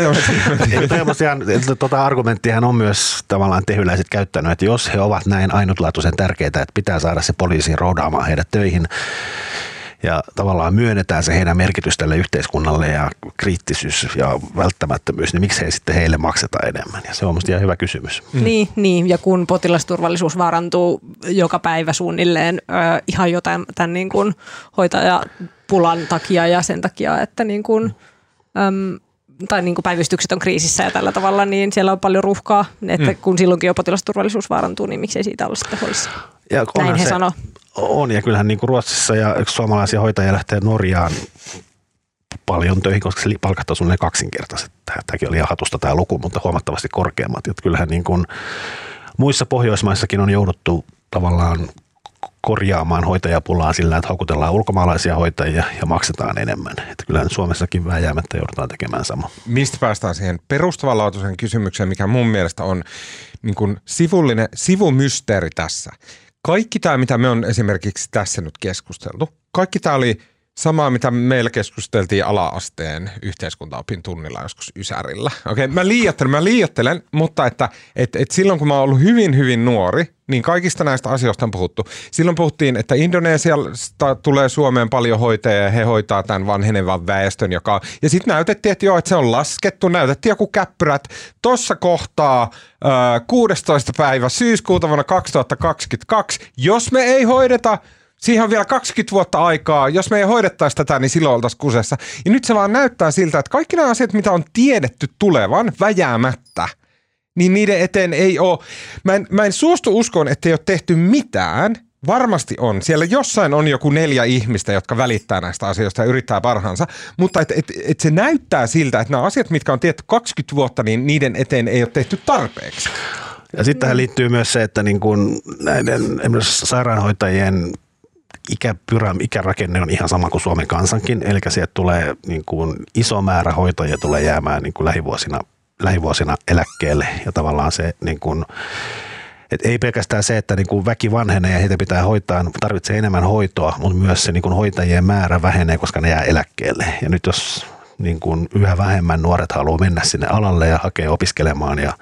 tota argumenttihan on myös tavallaan tehyläiset käyttänyt, että jos he ovat näin ainutlaatuisen tärkeitä, että pitää saada se poliisi roudaamaan heidät töihin, ja tavallaan myönnetään se heidän merkitys tälle yhteiskunnalle ja kriittisyys ja välttämättömyys, niin miksei sitten heille makseta enemmän? Ja se on minusta ihan hyvä kysymys. Mm. Niin, niin, ja kun potilasturvallisuus vaarantuu joka päivä suunnilleen äh, ihan jotain tämän niin kuin hoitajapulan takia ja sen takia, että niin kuin Öm, tai niin kuin päivystykset on kriisissä ja tällä tavalla, niin siellä on paljon ruuhkaa, että mm. kun silloinkin jo potilasturvallisuus vaarantuu, niin miksei siitä olla sitten huolissa. Ja Näin he sanoo. On, ja kyllähän niin kuin Ruotsissa ja suomalaisia hoitajia lähtee Norjaan paljon töihin, koska se palkat on kaksinkertaiset. Tämäkin oli ihan hatusta tämä luku, mutta huomattavasti korkeammat. Että kyllähän niin kuin muissa Pohjoismaissakin on jouduttu tavallaan korjaamaan hoitajapulaa sillä, että houkutellaan ulkomaalaisia hoitajia ja maksetaan enemmän. Että kyllähän Suomessakin vääjäämättä joudutaan tekemään sama. Mistä päästään siihen perustavanlaatuiseen kysymykseen, mikä mun mielestä on niin kuin sivullinen, sivumysteeri tässä. Kaikki tämä, mitä me on esimerkiksi tässä nyt keskusteltu, kaikki tämä oli – Samaa, mitä meillä keskusteltiin ala-asteen yhteiskuntaopin tunnilla joskus Ysärillä. Okei, mä liioittelen, mä liioittelen, mutta että et, et silloin kun mä oon ollut hyvin, hyvin nuori, niin kaikista näistä asioista on puhuttu. Silloin puhuttiin, että Indonesiasta tulee Suomeen paljon hoitajia ja he hoitaa tämän vanhenevan väestön, joka... Ja sitten näytettiin, että joo, että se on laskettu, näytettiin joku käppyrät. Tuossa kohtaa äh, 16. päivä syyskuuta vuonna 2022, jos me ei hoideta Siihen on vielä 20 vuotta aikaa. Jos me ei hoidettaisi tätä, niin silloin oltaisiin kusessa. Ja nyt se vaan näyttää siltä, että kaikki nämä asiat, mitä on tiedetty tulevan väjäämättä, niin niiden eteen ei ole. Mä en, mä en suostu uskoon, että ei ole tehty mitään. Varmasti on. Siellä jossain on joku neljä ihmistä, jotka välittää näistä asioista ja yrittää parhaansa. Mutta et, et, et se näyttää siltä, että nämä asiat, mitkä on tietty 20 vuotta, niin niiden eteen ei ole tehty tarpeeksi. Ja sitten tähän liittyy myös se, että niin kun näiden sairaanhoitajien ikäpyrä, ikärakenne on ihan sama kuin Suomen kansankin, eli sieltä tulee niin kuin iso määrä hoitajia tulee jäämään niin kuin lähivuosina, lähivuosina eläkkeelle ja tavallaan se niin kuin, et ei pelkästään se, että niin kuin väki vanhenee ja heitä pitää hoitaa, tarvitsee enemmän hoitoa, mutta myös se niin kuin hoitajien määrä vähenee, koska ne jää eläkkeelle. Ja nyt jos niin kuin yhä vähemmän nuoret haluaa mennä sinne alalle ja hakea opiskelemaan ja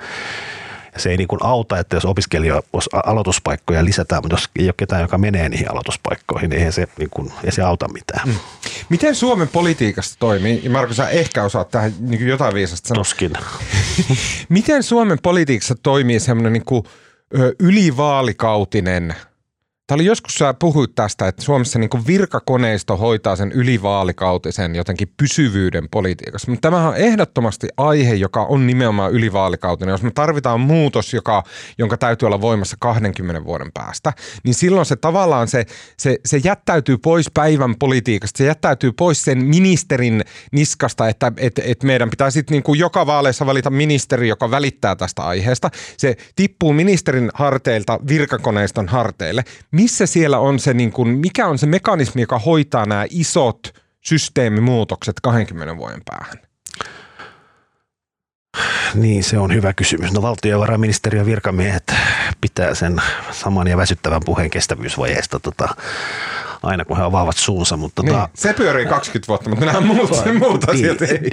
se ei niin kuin auta, että jos opiskelija, jos aloituspaikkoja lisätään, mutta jos ei ole ketään, joka menee niihin aloituspaikkoihin, niin eihän se, niin kuin, ei se auta mitään. Mm. Miten Suomen politiikasta toimii? Ja Marko, sä ehkä osaat tähän niin jotain viisasta sanoa. Tuskin. Miten Suomen politiikassa toimii semmoinen niin kuin, ylivaalikautinen – Tämä oli joskus, sä puhuit tästä, että Suomessa niin virkakoneisto hoitaa sen ylivaalikautisen jotenkin pysyvyyden politiikassa. Mutta tämähän on ehdottomasti aihe, joka on nimenomaan ylivaalikautinen. Jos me tarvitaan muutos, joka, jonka täytyy olla voimassa 20 vuoden päästä, niin silloin se tavallaan se, se, se jättäytyy pois päivän politiikasta. Se jättäytyy pois sen ministerin niskasta, että et, et meidän pitää sitten niin joka vaaleissa valita ministeri, joka välittää tästä aiheesta. Se tippuu ministerin harteilta virkakoneiston harteille missä siellä on se, niin kuin, mikä on se mekanismi, joka hoitaa nämä isot systeemimuutokset 20 vuoden päähän? Niin, se on hyvä kysymys. No valtiovarainministeriön virkamiehet pitää sen saman ja väsyttävän puheen kestävyysvajeesta tota, aina kun he avaavat suunsa. Mutta niin, tota, se pyörii 20 vuotta, mutta nämä muut, niin, muuta niin, ei.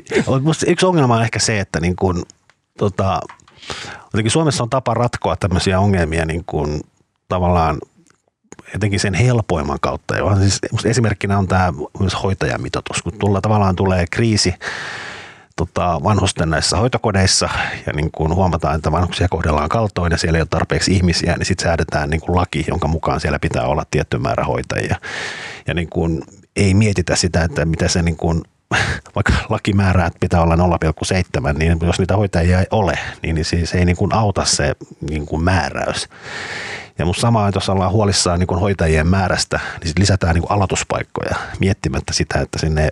Yksi ongelma on ehkä se, että niin kun, tota, Suomessa on tapa ratkoa tämmöisiä ongelmia niin kun, tavallaan jotenkin sen helpoimman kautta. Ja siis esimerkkinä on tämä myös hoitajamitoitus, kun tulla, tavallaan tulee kriisi tota, vanhusten näissä hoitokodeissa ja niin kun huomataan, että vanhuksia kohdellaan kaltoin ja siellä ei ole tarpeeksi ihmisiä, niin sitten säädetään niin kuin laki, jonka mukaan siellä pitää olla tietty määrä hoitajia. Ja niin kun ei mietitä sitä, että mitä se niin kun vaikka laki määrää, että pitää olla 0,7, niin jos niitä hoitajia ei ole, niin, siis ei niin kuin auta se niin kuin määräys. Ja musta samaa, että jos ollaan huolissaan niin hoitajien määrästä, niin sit lisätään niin aloituspaikkoja miettimättä sitä, että sinne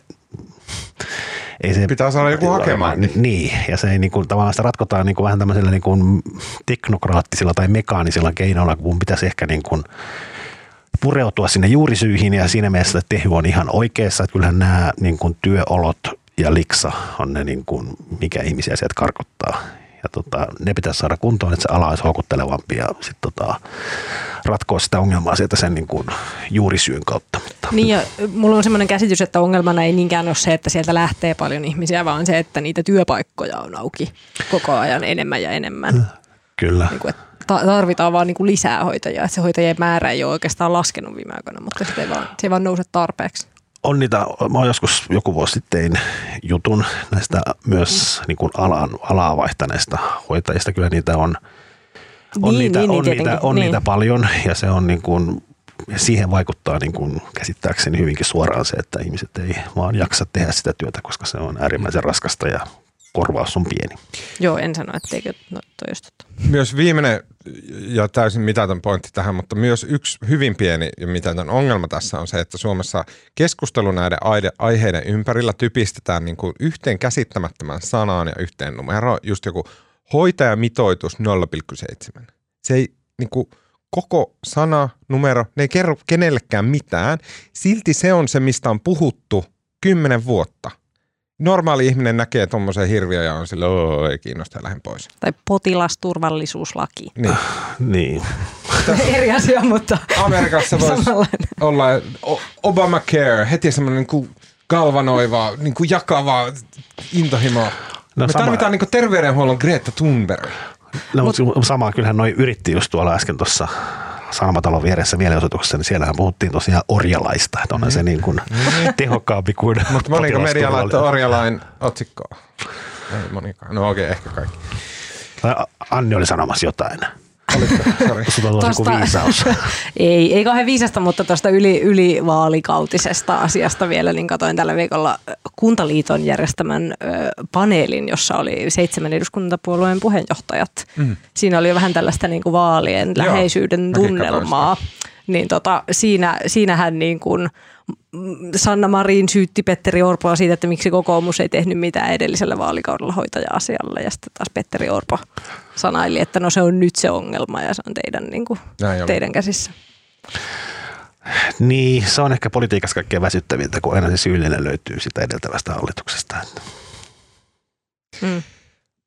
ei se, Pitää saada joku hakemaan. Niin, niin ja se ei niin kuin, tavallaan sitä ratkotaan niin kuin vähän tämmöisellä niin kuin teknokraattisilla tai mekaanisilla keinoilla, kun pitäisi ehkä niin kuin pureutua sinne juurisyihin ja siinä mielessä että Tehy on ihan oikeassa, että kyllähän nämä niin kuin työolot ja liksa on ne, niin kuin, mikä ihmisiä sieltä karkottaa ja tota, ne pitäisi saada kuntoon, että se ala olisi houkuttelevampi ja sit tota, ratkoa sitä ongelmaa sieltä sen niin kuin juurisyyn kautta. Niin ja mulla on semmoinen käsitys, että ongelmana ei niinkään ole se, että sieltä lähtee paljon ihmisiä, vaan se, että niitä työpaikkoja on auki koko ajan enemmän ja enemmän. Kyllä. Niin kuin, tarvitaan vaan niin kuin lisää hoitajia. Että se hoitajien määrä ei ole oikeastaan laskenut viime aikoina, mutta se ei vaan, se ei vaan nouse tarpeeksi on niitä, mä oon joskus joku vuosi sitten jutun näistä myös niin kuin alan, alaa vaihtaneista hoitajista. Kyllä niitä on, on, niin, niitä, niin, on, niin, niitä, on niin. niitä paljon ja se on niin kuin, siihen vaikuttaa niin kuin käsittääkseni hyvinkin suoraan se, että ihmiset ei vaan jaksa tehdä sitä työtä, koska se on äärimmäisen raskasta ja korvaus on pieni. Joo, en sano, etteikö no, toi Myös viimeinen ja täysin mitätön pointti tähän, mutta myös yksi hyvin pieni ja mitätön ongelma tässä on se, että Suomessa keskustelu näiden aiheiden ympärillä typistetään niin kuin yhteen käsittämättömän sanaan ja yhteen numeroon, just joku hoitajamitoitus 0,7. Se ei niin kuin, koko sana, numero, ne ei kerro kenellekään mitään. Silti se on se, mistä on puhuttu kymmenen vuotta – normaali ihminen näkee tuommoisen hirviön ja on sille, ei kiinnosta ja lähden pois. Tai potilasturvallisuuslaki. Niin. niin. Eri asia, mutta Amerikassa voisi olla Obamacare, heti semmoinen niin galvanoiva, niin kuin jakava intohimo. No, Me sama... tarvitaan niin terveydenhuollon Greta Thunberg. No, mutta Mut, sama, kyllähän noi yritti just tuolla äsken tuossa Sanomatalon vieressä mielenosoituksessa, niin siellähän puhuttiin tosiaan orjalaista, että onhan mm. se niin kuin mm. tehokkaampi kuin Mutta moniko media laittoi orjalain otsikkoon? Ei monikaan. No okei, okay, ehkä kaikki. Anni oli sanomassa jotain. Tosta, viisaus. ei, ei kauhean viisasta, mutta tuosta yli, yli vaalikautisesta asiasta vielä, niin katoin tällä viikolla Kuntaliiton järjestämän ö, paneelin, jossa oli seitsemän eduskuntapuolueen puheenjohtajat. Mm. Siinä oli jo vähän tällaista niin kuin vaalien Joo, läheisyyden tunnelmaa. Niin tota, siinä, siinähän niin kuin Sanna Marin syytti Petteri Orpoa siitä, että miksi kokoomus ei tehnyt mitään edellisellä vaalikaudella hoitaja-asialle. Ja sitten taas Petteri Orpo sanaili, että no se on nyt se ongelma ja se on teidän, niin kuin, teidän käsissä. Niin, se on ehkä politiikassa kaikkein väsyttävintä, kun aina se syyllinen löytyy sitä edeltävästä hallituksesta. Mm.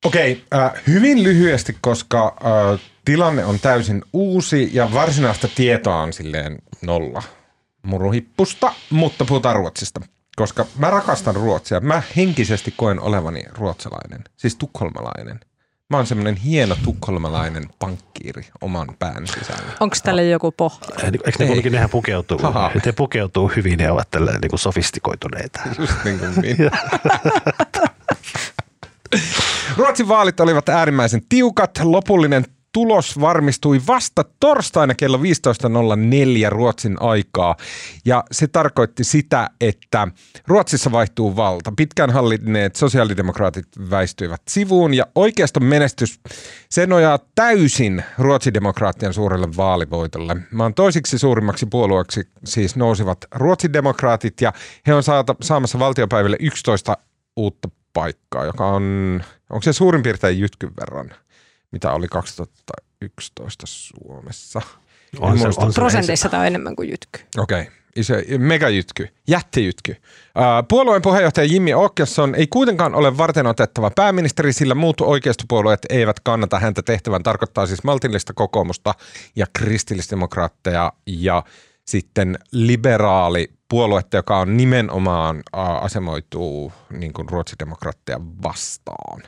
Okei, okay, äh, hyvin lyhyesti, koska äh, tilanne on täysin uusi ja varsinaista tietoa on silleen nolla muruhippusta, mutta puhutaan Ruotsista. Koska mä rakastan Ruotsia. Mä henkisesti koen olevani ruotsalainen, siis tukholmalainen. Mä oon semmoinen hieno tukholmalainen pankkiiri oman pään sisällä. Onko tälle joku pohja? Eikö ne kuitenkin nehän pukeutuu, ne pukeutuu hyvin ja ovat tällä niin kuin sofistikoituneita. Just niin kuin niin. Ruotsin vaalit olivat äärimmäisen tiukat. Lopullinen tulos varmistui vasta torstaina kello 15.04 Ruotsin aikaa. Ja se tarkoitti sitä, että Ruotsissa vaihtuu valta. Pitkään hallinneet sosiaalidemokraatit väistyivät sivuun ja oikeaston menestys, se nojaa täysin ruotsidemokraattien suurelle vaalivoitolle. Maan toisiksi suurimmaksi puolueeksi siis nousivat ruotsidemokraatit ja he on saata, saamassa valtiopäiville 11 uutta paikkaa, joka on, onko se suurin piirtein jytkyn verran – mitä oli 2011 Suomessa. On se, on Prosenteissa tämä on enemmän kuin jytky. Okei, okay. iso, megajytky, jättijytky. Puolueen puheenjohtaja Jimmy Åkesson ei kuitenkaan ole varten otettava pääministeri, sillä muut oikeistopuolueet eivät kannata häntä tehtävän. Tarkoittaa siis maltillista kokoomusta ja kristillisdemokraatteja ja sitten liberaali puoluetta, joka on nimenomaan asemoituu niin kuin ruotsidemokraatteja vastaan.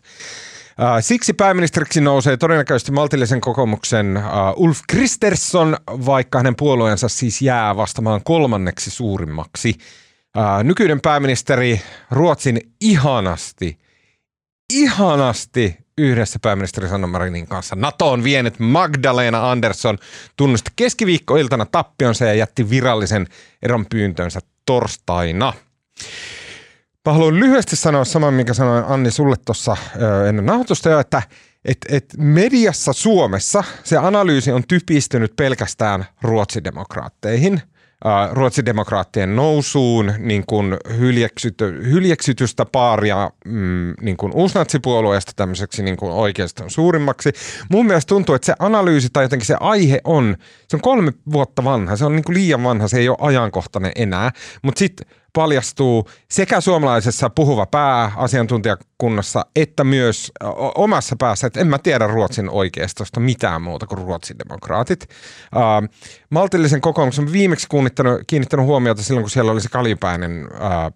Siksi pääministeriksi nousee todennäköisesti maltillisen kokoomuksen Ulf Kristersson, vaikka hänen puolueensa siis jää vastamaan kolmanneksi suurimmaksi. Nykyinen pääministeri Ruotsin ihanasti, ihanasti yhdessä pääministeri Sanna Marinin kanssa NATOon vienyt Magdalena Andersson tunnusti keskiviikkoiltana tappionsa ja jätti virallisen eronpyyntönsä torstaina. Mä haluan lyhyesti sanoa saman, minkä sanoin Anni sulle tuossa ennen nauhoitusta jo, että et, et mediassa Suomessa se analyysi on typistynyt pelkästään ruotsidemokraatteihin – ruotsidemokraattien nousuun niin kuin hyljeksyty, hyljeksytystä paaria mm, niin kuin uusnatsipuolueesta tämmöiseksi niin kuin oikeastaan suurimmaksi. Mun mielestä tuntuu, että se analyysi tai jotenkin se aihe on, se on kolme vuotta vanha, se on niin kuin liian vanha, se ei ole ajankohtainen enää, mutta sitten paljastuu sekä suomalaisessa puhuva pääasiantuntijakunnassa että myös omassa päässä, että en mä tiedä Ruotsin oikeistosta mitään muuta kuin Ruotsin demokraatit. Maltillisen kokoomuksen viimeksi kiinnittänyt, kiinnittänyt huomiota silloin, kun siellä oli se kalipäinen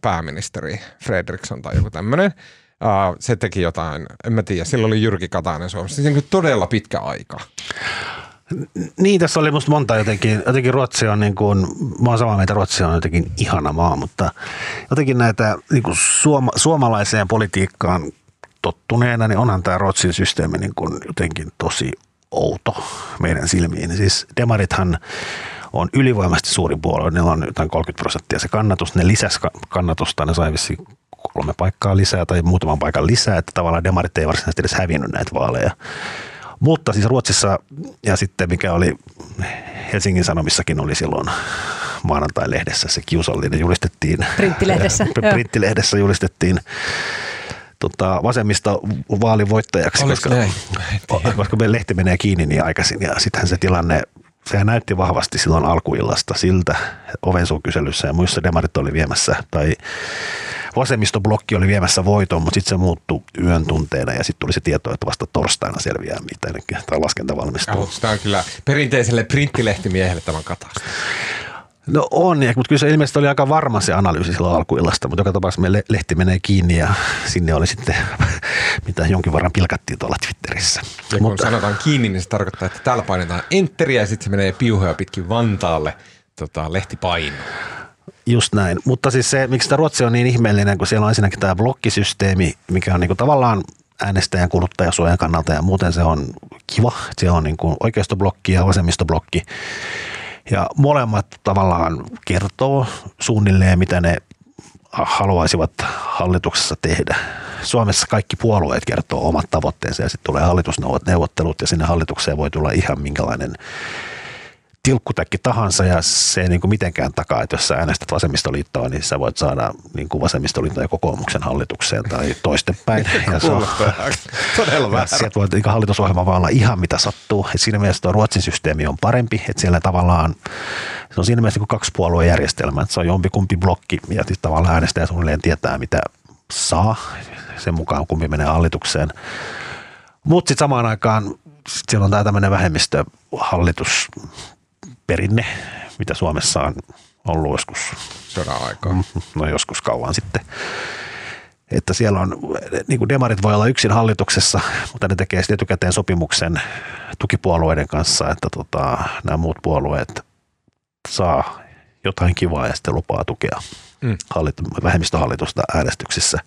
pääministeri Fredriksson tai joku tämmöinen. Se teki jotain, en mä tiedä, silloin oli Jyrki Katainen Suomessa. Se on todella pitkä aika. Niin, tässä oli musta monta jotenkin. Jotenkin Ruotsi on niin kuin, mä oon samaa mieltä, Ruotsi on jotenkin ihana maa, mutta jotenkin näitä niin kuin suoma, suomalaiseen politiikkaan tottuneena, niin onhan tämä Ruotsin systeemi niin kuin jotenkin tosi outo meidän silmiin. Siis demarithan on ylivoimasti suuri puolue. Ne on jotain 30 prosenttia se kannatus. Ne lisäsi kannatusta, ne sai vissiin kolme paikkaa lisää tai muutaman paikan lisää, että tavallaan demarit ei varsinaisesti edes hävinnyt näitä vaaleja. Mutta siis Ruotsissa ja sitten mikä oli Helsingin Sanomissakin oli silloin maanantai-lehdessä se kiusallinen julistettiin. Printtilehdessä. Printtilehdessä julistettiin tota, vasemmista vaalivoittajaksi, koska, koska me lehti menee kiinni niin aikaisin ja sittenhän se tilanne sehän näytti vahvasti silloin alkuillasta siltä ovensuukyselyssä ja muissa demarit oli viemässä tai vasemmistoblokki oli viemässä voiton, mutta sitten se muuttui yön tunteena ja sitten tuli se tieto, että vasta torstaina selviää, miten tämä laskenta valmistuu. Tämä on kyllä perinteiselle printtilehtimiehelle tämän katastrofi. No on, mutta kyllä se ilmeisesti oli aika varma se analyysi silloin alkuillasta, mutta joka tapauksessa me lehti menee kiinni ja sinne oli sitten, mitä jonkin verran pilkattiin tuolla Twitterissä. Ja kun mutta, sanotaan kiinni, niin se tarkoittaa, että täällä painetaan enteriä ja sitten se menee piuhoja pitkin Vantaalle tota, lehti paino. Just näin, mutta siis se, miksi tämä Ruotsi on niin ihmeellinen, kun siellä on ensinnäkin tämä blokkisysteemi, mikä on niin tavallaan äänestäjän kuluttajasuojan kannalta ja muuten se on kiva. Siellä on niin kuin oikeistoblokki ja vasemmistoblokki ja molemmat tavallaan kertoo suunnilleen, mitä ne haluaisivat hallituksessa tehdä. Suomessa kaikki puolueet kertoo omat tavoitteensa ja sitten tulee hallitusneuvottelut ja sinne hallitukseen voi tulla ihan minkälainen tilkkutäkki tahansa ja se ei niin kuin mitenkään takaa, että jos sä äänestät vasemmistoliittoa, niin sä voit saada niin kuin vasemmistoliiton ja kokoomuksen hallitukseen tai toistepäin. ja se on, todella vähän. Sieltä voi niin hallitusohjelma vaan olla ihan mitä sattuu. Et siinä mielessä tuo Ruotsin systeemi on parempi, että siellä tavallaan se on siinä mielessä niin kaksi puolueen järjestelmä, että se on jompikumpi blokki ja sitten tavallaan äänestäjä suunnilleen tietää mitä saa sen mukaan kumpi menee hallitukseen. Mutta sitten samaan aikaan siellä on tämä tämmöinen vähemmistöhallitus perinne, mitä Suomessa on ollut joskus. Sodan aikaa. Mm, no joskus kauan sitten. Että siellä on, niin kuin demarit voi olla yksin hallituksessa, mutta ne tekee sitten etukäteen sopimuksen tukipuolueiden kanssa, että tota, nämä muut puolueet saa jotain kivaa ja sitten lupaa tukea mm. hallit- vähemmistöhallitusta äänestyksissä.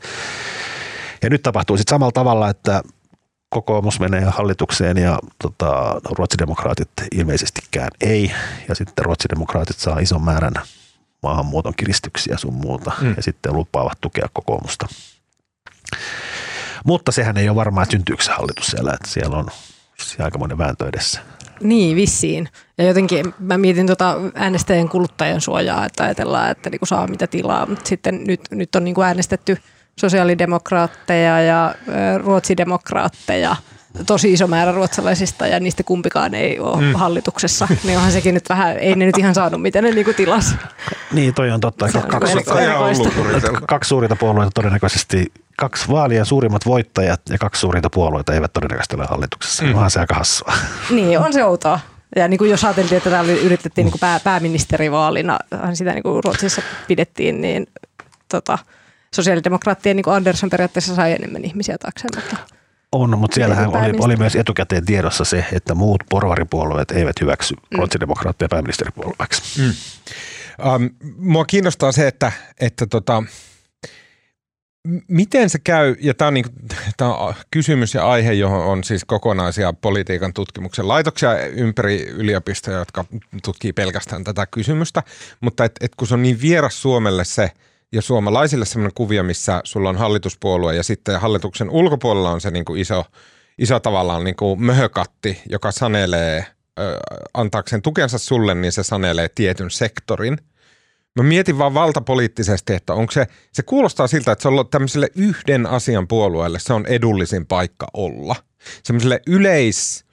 Ja nyt tapahtuu sitten samalla tavalla, että kokoomus menee hallitukseen ja tota, ruotsidemokraatit ilmeisestikään ei. Ja sitten ruotsidemokraatit saa ison määrän maahanmuuton kiristyksiä sun muuta mm. ja sitten lupaavat tukea kokoomusta. Mutta sehän ei ole varmaa, että syntyykö se hallitus siellä, että siellä on aikamoinen vääntö edessä. Niin, vissiin. Ja jotenkin mä mietin tota äänestäjien kuluttajan suojaa, että ajatellaan, että niinku saa mitä tilaa, mutta sitten nyt, nyt on niinku äänestetty – sosiaalidemokraatteja ja ruotsidemokraatteja, tosi iso määrä ruotsalaisista ja niistä kumpikaan ei ole mm. hallituksessa, niin onhan sekin nyt vähän, ei ne nyt ihan saanut mitä ne niinku tilas. Niin, toi on totta. Se kaksi, on kaksi, kaksi suurinta puolueita todennäköisesti, kaksi vaalien suurimmat voittajat ja kaksi suurinta puolueita eivät todennäköisesti ole hallituksessa. Mm. Onhan se aika hassua. Niin, on se outoa. Ja niin kuin jos ajateltiin, että täällä yritettiin niin kuin pää, pääministerivaalina, sitä niin kuin Ruotsissa pidettiin, niin tota, sosiaalidemokraattien niin Andersson periaatteessa sai enemmän ihmisiä taakseen. Mutta on, mutta siellähän oli, oli myös etukäteen tiedossa se, että muut porvaripuolueet eivät hyväksy mm. ruotsidemokraattia pääministeripuolueeksi. Mm. Um, mua kiinnostaa se, että, että tota, miten se käy, ja tämä on, niin, on kysymys ja aihe, johon on siis kokonaisia politiikan tutkimuksen laitoksia ympäri yliopistoja, jotka tutkii pelkästään tätä kysymystä, mutta et, et kun se on niin vieras Suomelle se – ja suomalaisille sellainen kuvio, missä sulla on hallituspuolue ja sitten hallituksen ulkopuolella on se niin kuin iso, iso tavallaan niin kuin möhökatti, joka sanelee, ö, antaakseen tukensa sulle, niin se sanelee tietyn sektorin. Mä mietin vaan valtapoliittisesti, että onko se, se kuulostaa siltä, että se on tämmöiselle yhden asian puolueelle, se on edullisin paikka olla. Semmoiselle yleis,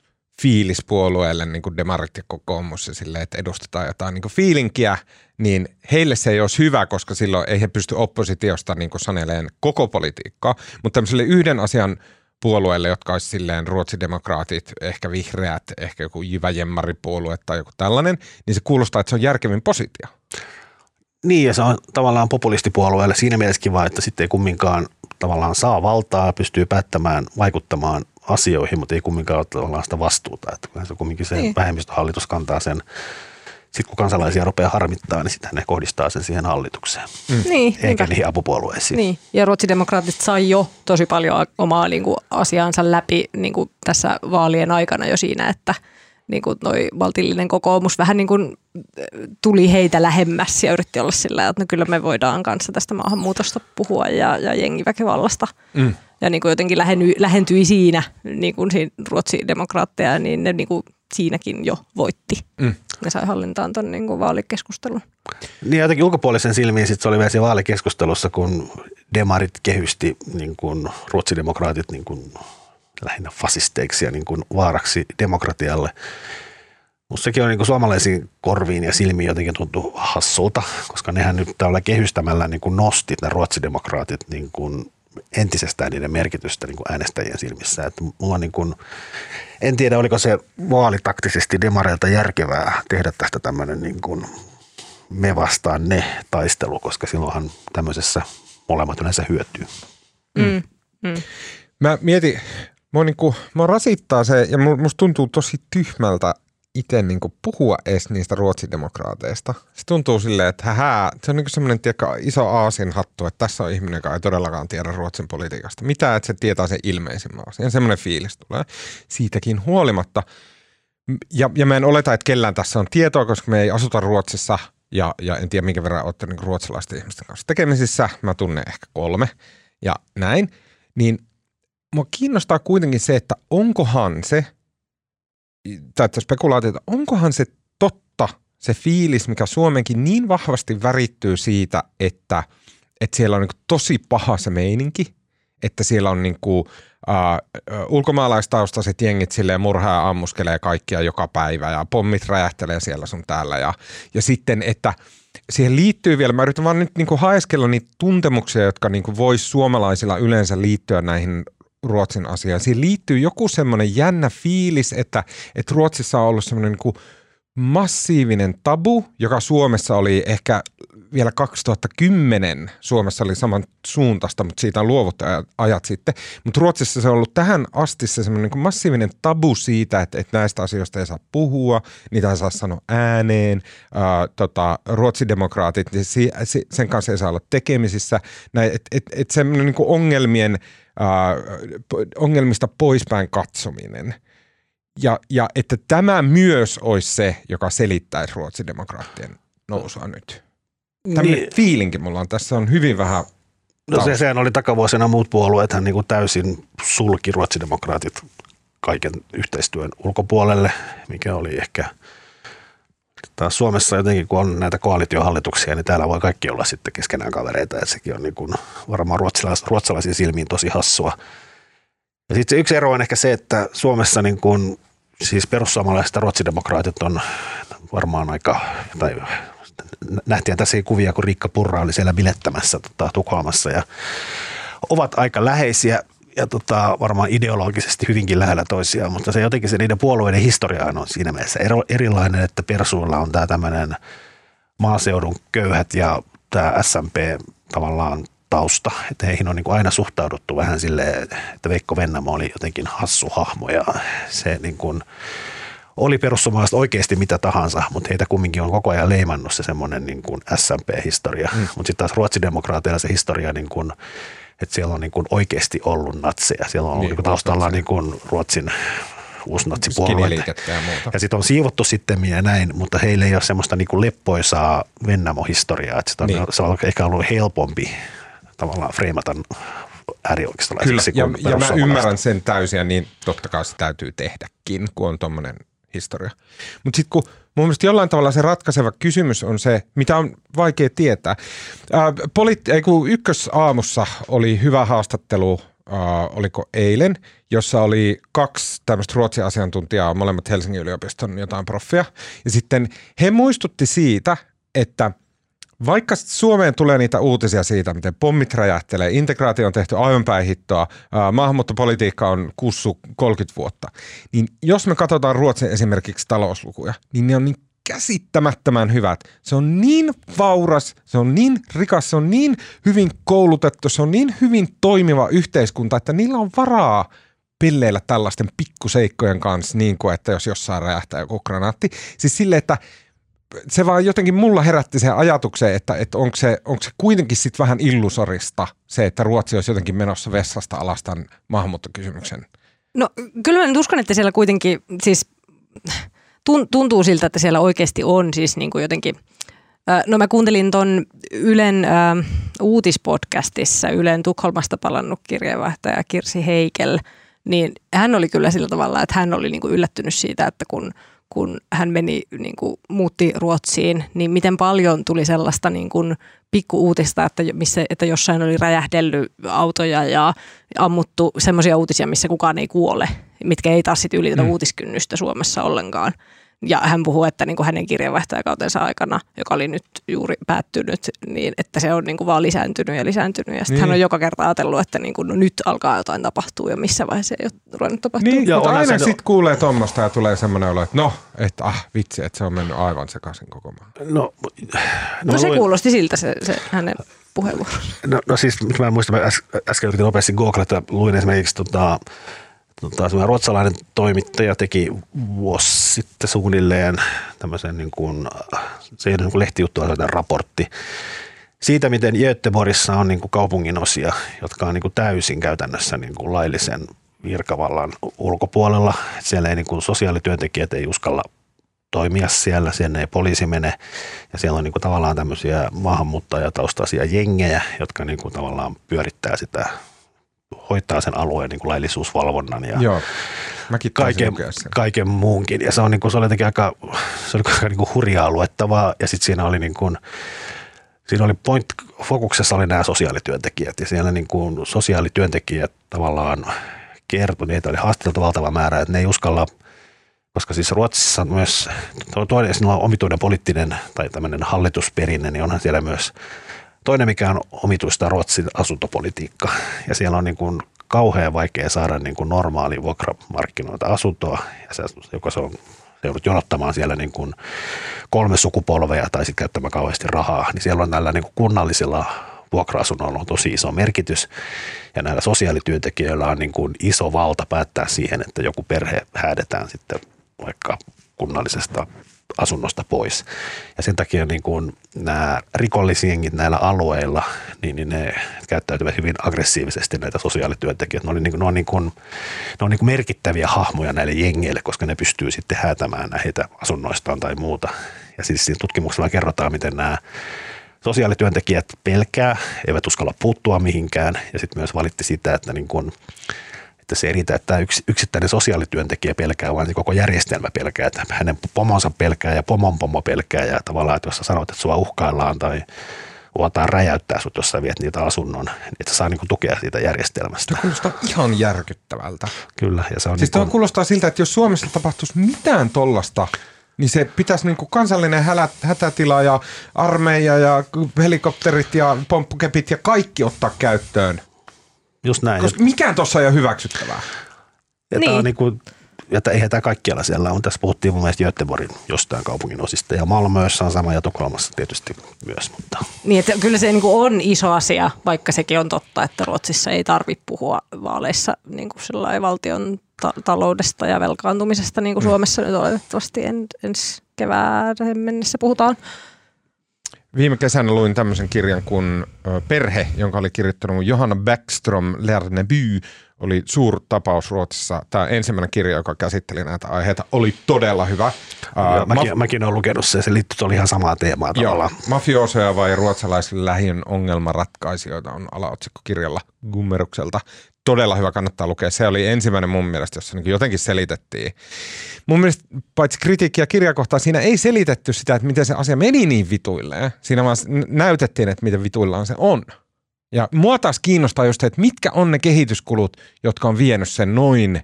fiilispuolueelle, niin kuin demarit ja kokoomus, ja sille, että edustetaan jotain niin kuin fiilinkiä, niin heille se ei olisi hyvä, koska silloin ei he pysty oppositiosta niin kuin saneleen koko politiikkaa, mutta tämmöiselle yhden asian puolueelle, jotka olisi silleen ruotsidemokraatit, ehkä vihreät, ehkä joku jyväjemmaripuolue tai joku tällainen, niin se kuulostaa, että se on järkevin positio. Niin, ja se on tavallaan populistipuolueelle siinä mielessä kiva, että sitten ei kumminkaan tavallaan saa valtaa, pystyy päättämään, vaikuttamaan asioihin, mutta ei kumminkaan ole tavallaan sitä vastuuta. Että se kumminkin se niin. vähemmistöhallitus kantaa sen sitten kun kansalaisia rupeaa harmittaa, niin sitten ne kohdistaa sen siihen hallitukseen. Mm. Niin, Eikä niinpä. niihin apupuolueisiin. Niin. Ja ruotsidemokraatit sai jo tosi paljon omaa niin kuin, asiaansa läpi niin kuin tässä vaalien aikana jo siinä, että niin kuin toi valtillinen kokoomus vähän niin kuin tuli heitä lähemmäs ja yritti olla sillä, että no kyllä me voidaan kanssa tästä maahanmuutosta puhua ja, ja jengiväkivallasta. Mm. Ja niin kuin jotenkin läheny, lähentyi siinä, niin kuin siinä Ruotsin demokraatteja, niin ne niin kuin siinäkin jo voitti. Mm. Ne sai hallintaan tuon niin vaalikeskustelun. Niin jotenkin ulkopuolisen silmiin sit se oli vielä siinä vaalikeskustelussa, kun demarit kehysti niin kuin ruotsidemokraatit niin kuin lähinnä fasisteiksi ja niin kuin vaaraksi demokratialle. Musta sekin on niin kuin suomalaisiin korviin ja silmiin jotenkin tuntuu hassulta, koska nehän nyt tällä kehystämällä niin kuin nosti nämä ruotsidemokraatit niin kuin entisestään niiden merkitystä niin kuin äänestäjien silmissä. Että mulla niin kuin, en tiedä, oliko se vaalitaktisesti demareilta järkevää tehdä tästä tämmöinen niin kuin me vastaan ne taistelu, koska silloinhan tämmöisessä molemmat yleensä hyötyy. Mm. Mm. Mä mietin, mua, niin kuin, mua rasittaa se, ja musta tuntuu tosi tyhmältä itse niin puhua edes niistä ruotsidemokraateista. Se tuntuu silleen, että hää, se on niin semmoinen iso aasin hattu, että tässä on ihminen, joka ei todellakaan tiedä Ruotsin politiikasta. Mitä, että se tietää sen ilmeisimmän asian. Semmoinen fiilis tulee siitäkin huolimatta. Ja, ja mä en oleta, että kellään tässä on tietoa, koska me ei asuta Ruotsissa ja, ja en tiedä minkä verran olette niin ruotsalaisten ihmisten kanssa tekemisissä. Mä tunnen ehkä kolme ja näin. Niin mua kiinnostaa kuitenkin se, että onkohan se, tai että spekulaatiota, onkohan se totta, se fiilis, mikä Suomenkin niin vahvasti värittyy siitä, että, että siellä on niin tosi paha se meininki, että siellä on niin kuin, uh, ulkomaalaistaustaiset jengit silleen murhaa ja ammuskelee kaikkia joka päivä ja pommit räjähtelee siellä sun täällä ja, ja sitten, että siihen liittyy vielä, mä yritän vaan nyt niin kuin haeskella niitä tuntemuksia, jotka niin kuin suomalaisilla yleensä liittyä näihin Ruotsin asiaan. Siihen liittyy joku semmoinen jännä fiilis, että, että Ruotsissa on ollut semmoinen niin massiivinen tabu, joka Suomessa oli ehkä vielä 2010 Suomessa oli saman suuntaista, mutta siitä on luovuttu ajat sitten. Mutta Ruotsissa se on ollut tähän asti se semmoinen niin massiivinen tabu siitä, että, että näistä asioista ei saa puhua, niitä ei saa sanoa ääneen. Ää, tota, ruotsidemokraatit, niin sen kanssa ei saa olla tekemisissä. Näin, et, et, et semmoinen niin ongelmien – ongelmista poispäin katsominen. Ja, ja että tämä myös olisi se, joka selittäisi ruotsidemokraattien nousua nyt. Tämmöinen niin. fiilinki mulla on. Tässä on hyvin vähän No se, sehän oli takavuosina muut puolueet hän niin kuin täysin sulki ruotsidemokraatit kaiken yhteistyön ulkopuolelle, mikä oli ehkä – taas Suomessa jotenkin, kun on näitä koalitiohallituksia, niin täällä voi kaikki olla sitten keskenään kavereita, ja sekin on niin kuin varmaan ruotsalais, ruotsalaisiin silmiin tosi hassua. Ja sitten yksi ero on ehkä se, että Suomessa niin kuin, siis perussuomalaiset ja ruotsidemokraatit on varmaan aika, tai nähtiin tässä kuvia, kun Riikka Purra oli siellä bilettämässä tota, Tukholmassa ja ovat aika läheisiä ja tota, varmaan ideologisesti hyvinkin lähellä toisiaan, mutta se jotenkin se niiden puolueiden historia on siinä mielessä erilainen, että Persuilla on tämä tämmöinen maaseudun köyhät ja tämä SMP tavallaan tausta, että heihin on niin kuin aina suhtauduttu vähän silleen, että Veikko Vennamo oli jotenkin hassu hahmo ja se niin kuin oli perussuomalaiset oikeasti mitä tahansa, mutta heitä kumminkin on koko ajan leimannut se semmoinen niin kuin SMP-historia. Mm. Mutta sitten taas ruotsidemokraateilla se historia niin kuin että siellä on niin kuin oikeasti ollut natseja. Siellä on ollut niin, niin taustalla niin kuin Ruotsin uusnatsipuolueita. Ja, ja sitten on siivottu sitten ja näin, mutta heille ei ole semmoista niin kuin leppoisaa Vennamo-historiaa. Että on, niin. Se on ehkä ollut helpompi tavallaan freimata äärioikeistolaisiksi. Kyllä, ja, ja mä ymmärrän sen täysin ja niin totta kai se täytyy tehdäkin, kun on tuommoinen historia. Mutta sitten kun mun mielestä jollain tavalla se ratkaiseva kysymys on se, mitä on vaikea tietää. Ää, poli- ei, kun ykkösaamussa oli hyvä haastattelu, ää, oliko eilen, jossa oli kaksi tämmöistä ruotsin asiantuntijaa, molemmat Helsingin yliopiston jotain proffia. Ja sitten he muistutti siitä, että – vaikka Suomeen tulee niitä uutisia siitä, miten pommit räjähtelee, integraatio on tehty aivan päihittoa, maahanmuuttopolitiikka on kussu 30 vuotta, niin jos me katsotaan Ruotsin esimerkiksi talouslukuja, niin ne on niin käsittämättömän hyvät. Se on niin vauras, se on niin rikas, se on niin hyvin koulutettu, se on niin hyvin toimiva yhteiskunta, että niillä on varaa pilleillä tällaisten pikkuseikkojen kanssa, niin kuin että jos jossain räjähtää joku granaatti. Siis sille, että se vaan jotenkin mulla herätti sen ajatuksen, että, että onko, se, onko se kuitenkin sitten vähän illusorista se, että Ruotsi olisi jotenkin menossa vessasta alas tämän maahanmuuttokysymyksen. No kyllä mä nyt uskon, että siellä kuitenkin siis tuntuu siltä, että siellä oikeasti on siis niin kuin jotenkin – No mä kuuntelin ton Ylen äh, uutispodcastissa Ylen Tukholmasta palannut kirjeenvaihtaja Kirsi Heikel, niin hän oli kyllä sillä tavalla, että hän oli niinku yllättynyt siitä, että kun, kun hän meni, niinku, muutti Ruotsiin, niin miten paljon tuli sellaista niinku, pikku-uutista, että, missä, että jossain oli räjähdellyt autoja ja ammuttu semmoisia uutisia, missä kukaan ei kuole, mitkä ei taas sitten ylitä mm. uutiskynnystä Suomessa ollenkaan. Ja hän puhuu, että niin kuin hänen kirjeenvaihtajakautensa aikana, joka oli nyt juuri päättynyt, niin että se on niin kuin vaan lisääntynyt ja lisääntynyt. Ja sitten niin. hän on joka kerta ajatellut, että niin kuin, no nyt alkaa jotain tapahtua ja missä vaiheessa ei ole ruvennut tapahtua. Niin, ja mutta aina sitten kuulee tuommoista ja tulee semmoinen olo, että no, että ah vitsi, että se on mennyt aivan sekaisin koko maan. No, no, no se luin... kuulosti siltä se, se hänen puheenvuoronsa. No, no siis, mä en muista, mä äs, äsken yritin nopeasti googlata, luin esimerkiksi tota, tota, ruotsalainen toimittaja teki vuosi sitten suunnilleen tämmöisen niin kuin, se ei niin kuin lehtijuttu, vaan raportti siitä, miten Göteborgissa on niin kuin kaupungin osia, jotka on niin kuin täysin käytännössä niin kuin laillisen virkavallan ulkopuolella. Siellä ei niin kuin sosiaalityöntekijät ei uskalla toimia siellä, sinne ei poliisi mene ja siellä on niin kuin tavallaan tämmöisiä maahanmuuttajataustaisia jengejä, jotka niin kuin tavallaan pyörittää sitä hoitaa sen alueen niin kuin laillisuusvalvonnan ja Joo. kaiken, kaiken muunkin. Ja se, on, niin kuin, se oli jotenkin aika, se oli aika niin kuin hurjaa luettavaa ja sitten siinä oli niin kuin, siinä oli point, fokuksessa oli nämä sosiaalityöntekijät ja siellä niin kuin sosiaalityöntekijät tavallaan kertoi, niitä oli haastateltu valtava määrä, että ne ei uskalla koska siis Ruotsissa myös, toinen sinulla on omituinen poliittinen tai tämmöinen hallitusperinne, niin onhan siellä myös Toinen, mikä on omituista Ruotsin asuntopolitiikka. Ja siellä on niin kuin kauhean vaikea saada niin kuin normaali vuokramarkkinoilta asuntoa, ja se, joko se on se joudut jonottamaan siellä niin kuin kolme sukupolvea tai sitten käyttämään kauheasti rahaa, niin siellä on näillä niin kuin kunnallisilla vuokra-asunnoilla on tosi iso merkitys. Ja näillä sosiaalityöntekijöillä on niin kuin iso valta päättää siihen, että joku perhe häädetään sitten vaikka kunnallisesta asunnosta pois. Ja sen takia niin kuin nämä rikollisiengit näillä alueilla, niin, niin ne käyttäytyvät hyvin aggressiivisesti näitä sosiaalityöntekijöitä. Ne on, niin, ne on, niin kuin, ne on niin kuin merkittäviä hahmoja näille jengeille, koska ne pystyy sitten häätämään näitä asunnoistaan tai muuta. Ja siis siinä tutkimuksella kerrotaan, miten nämä sosiaalityöntekijät pelkää, eivät uskalla puuttua mihinkään ja sitten myös valitti sitä, että niin kuin että se ei riitä, että yks, yksittäinen sosiaalityöntekijä pelkää, vaan se koko järjestelmä pelkää, että hänen pomonsa pelkää ja pomon pomo pelkää ja tavallaan, että jos sä sanot, että sua uhkaillaan tai uotaan räjäyttää sut, jos sä viet niitä asunnon, niin että saa niinku tukea siitä järjestelmästä. Se kuulostaa ihan järkyttävältä. Kyllä. Ja se on siis niinku... kuulostaa siltä, että jos Suomessa tapahtuisi mitään tollasta, niin se pitäisi niin kuin kansallinen hälä, hätätila ja armeija ja helikopterit ja pomppukepit ja kaikki ottaa käyttöön. Just näin. Koska mikään tuossa ei ole hyväksyttävää. Ja niin. tämä on niin kuin, ja eihän tämä kaikkialla siellä on. Tässä puhuttiin mun mielestä Göteborgin jostain kaupungin osista ja Malmössä on sama ja Tukholmassa tietysti myös. Mutta. Niin, että kyllä se niin kuin on iso asia, vaikka sekin on totta, että Ruotsissa ei tarvitse puhua vaaleissa niin kuin valtion ta- taloudesta ja velkaantumisesta, niin kuin mm. Suomessa nyt oletettavasti en, ensi kevään mennessä puhutaan. Viime kesänä luin tämmöisen kirjan kuin Perhe, jonka oli kirjoittanut Johanna Backstrom Lerneby. Oli tapaus Ruotsissa. Tämä ensimmäinen kirja, joka käsitteli näitä aiheita, oli todella hyvä. Joo, mäkin, maf- mäkin olen lukenut sen. Se liittyy oli ihan samaa teemaa tavallaan. Mafiosoja vai ruotsalaisille lähiön ongelmanratkaisijoita on alaotsikko kirjalla Gummerukselta todella hyvä, kannattaa lukea. Se oli ensimmäinen mun mielestä, jossa niin jotenkin selitettiin. Mun mielestä paitsi kritiikkiä kirjakohtaa, siinä ei selitetty sitä, että miten se asia meni niin vituilleen. Siinä vaan näytettiin, että miten vituillaan se on. Ja mua taas kiinnostaa just, että mitkä on ne kehityskulut, jotka on vienyt sen noin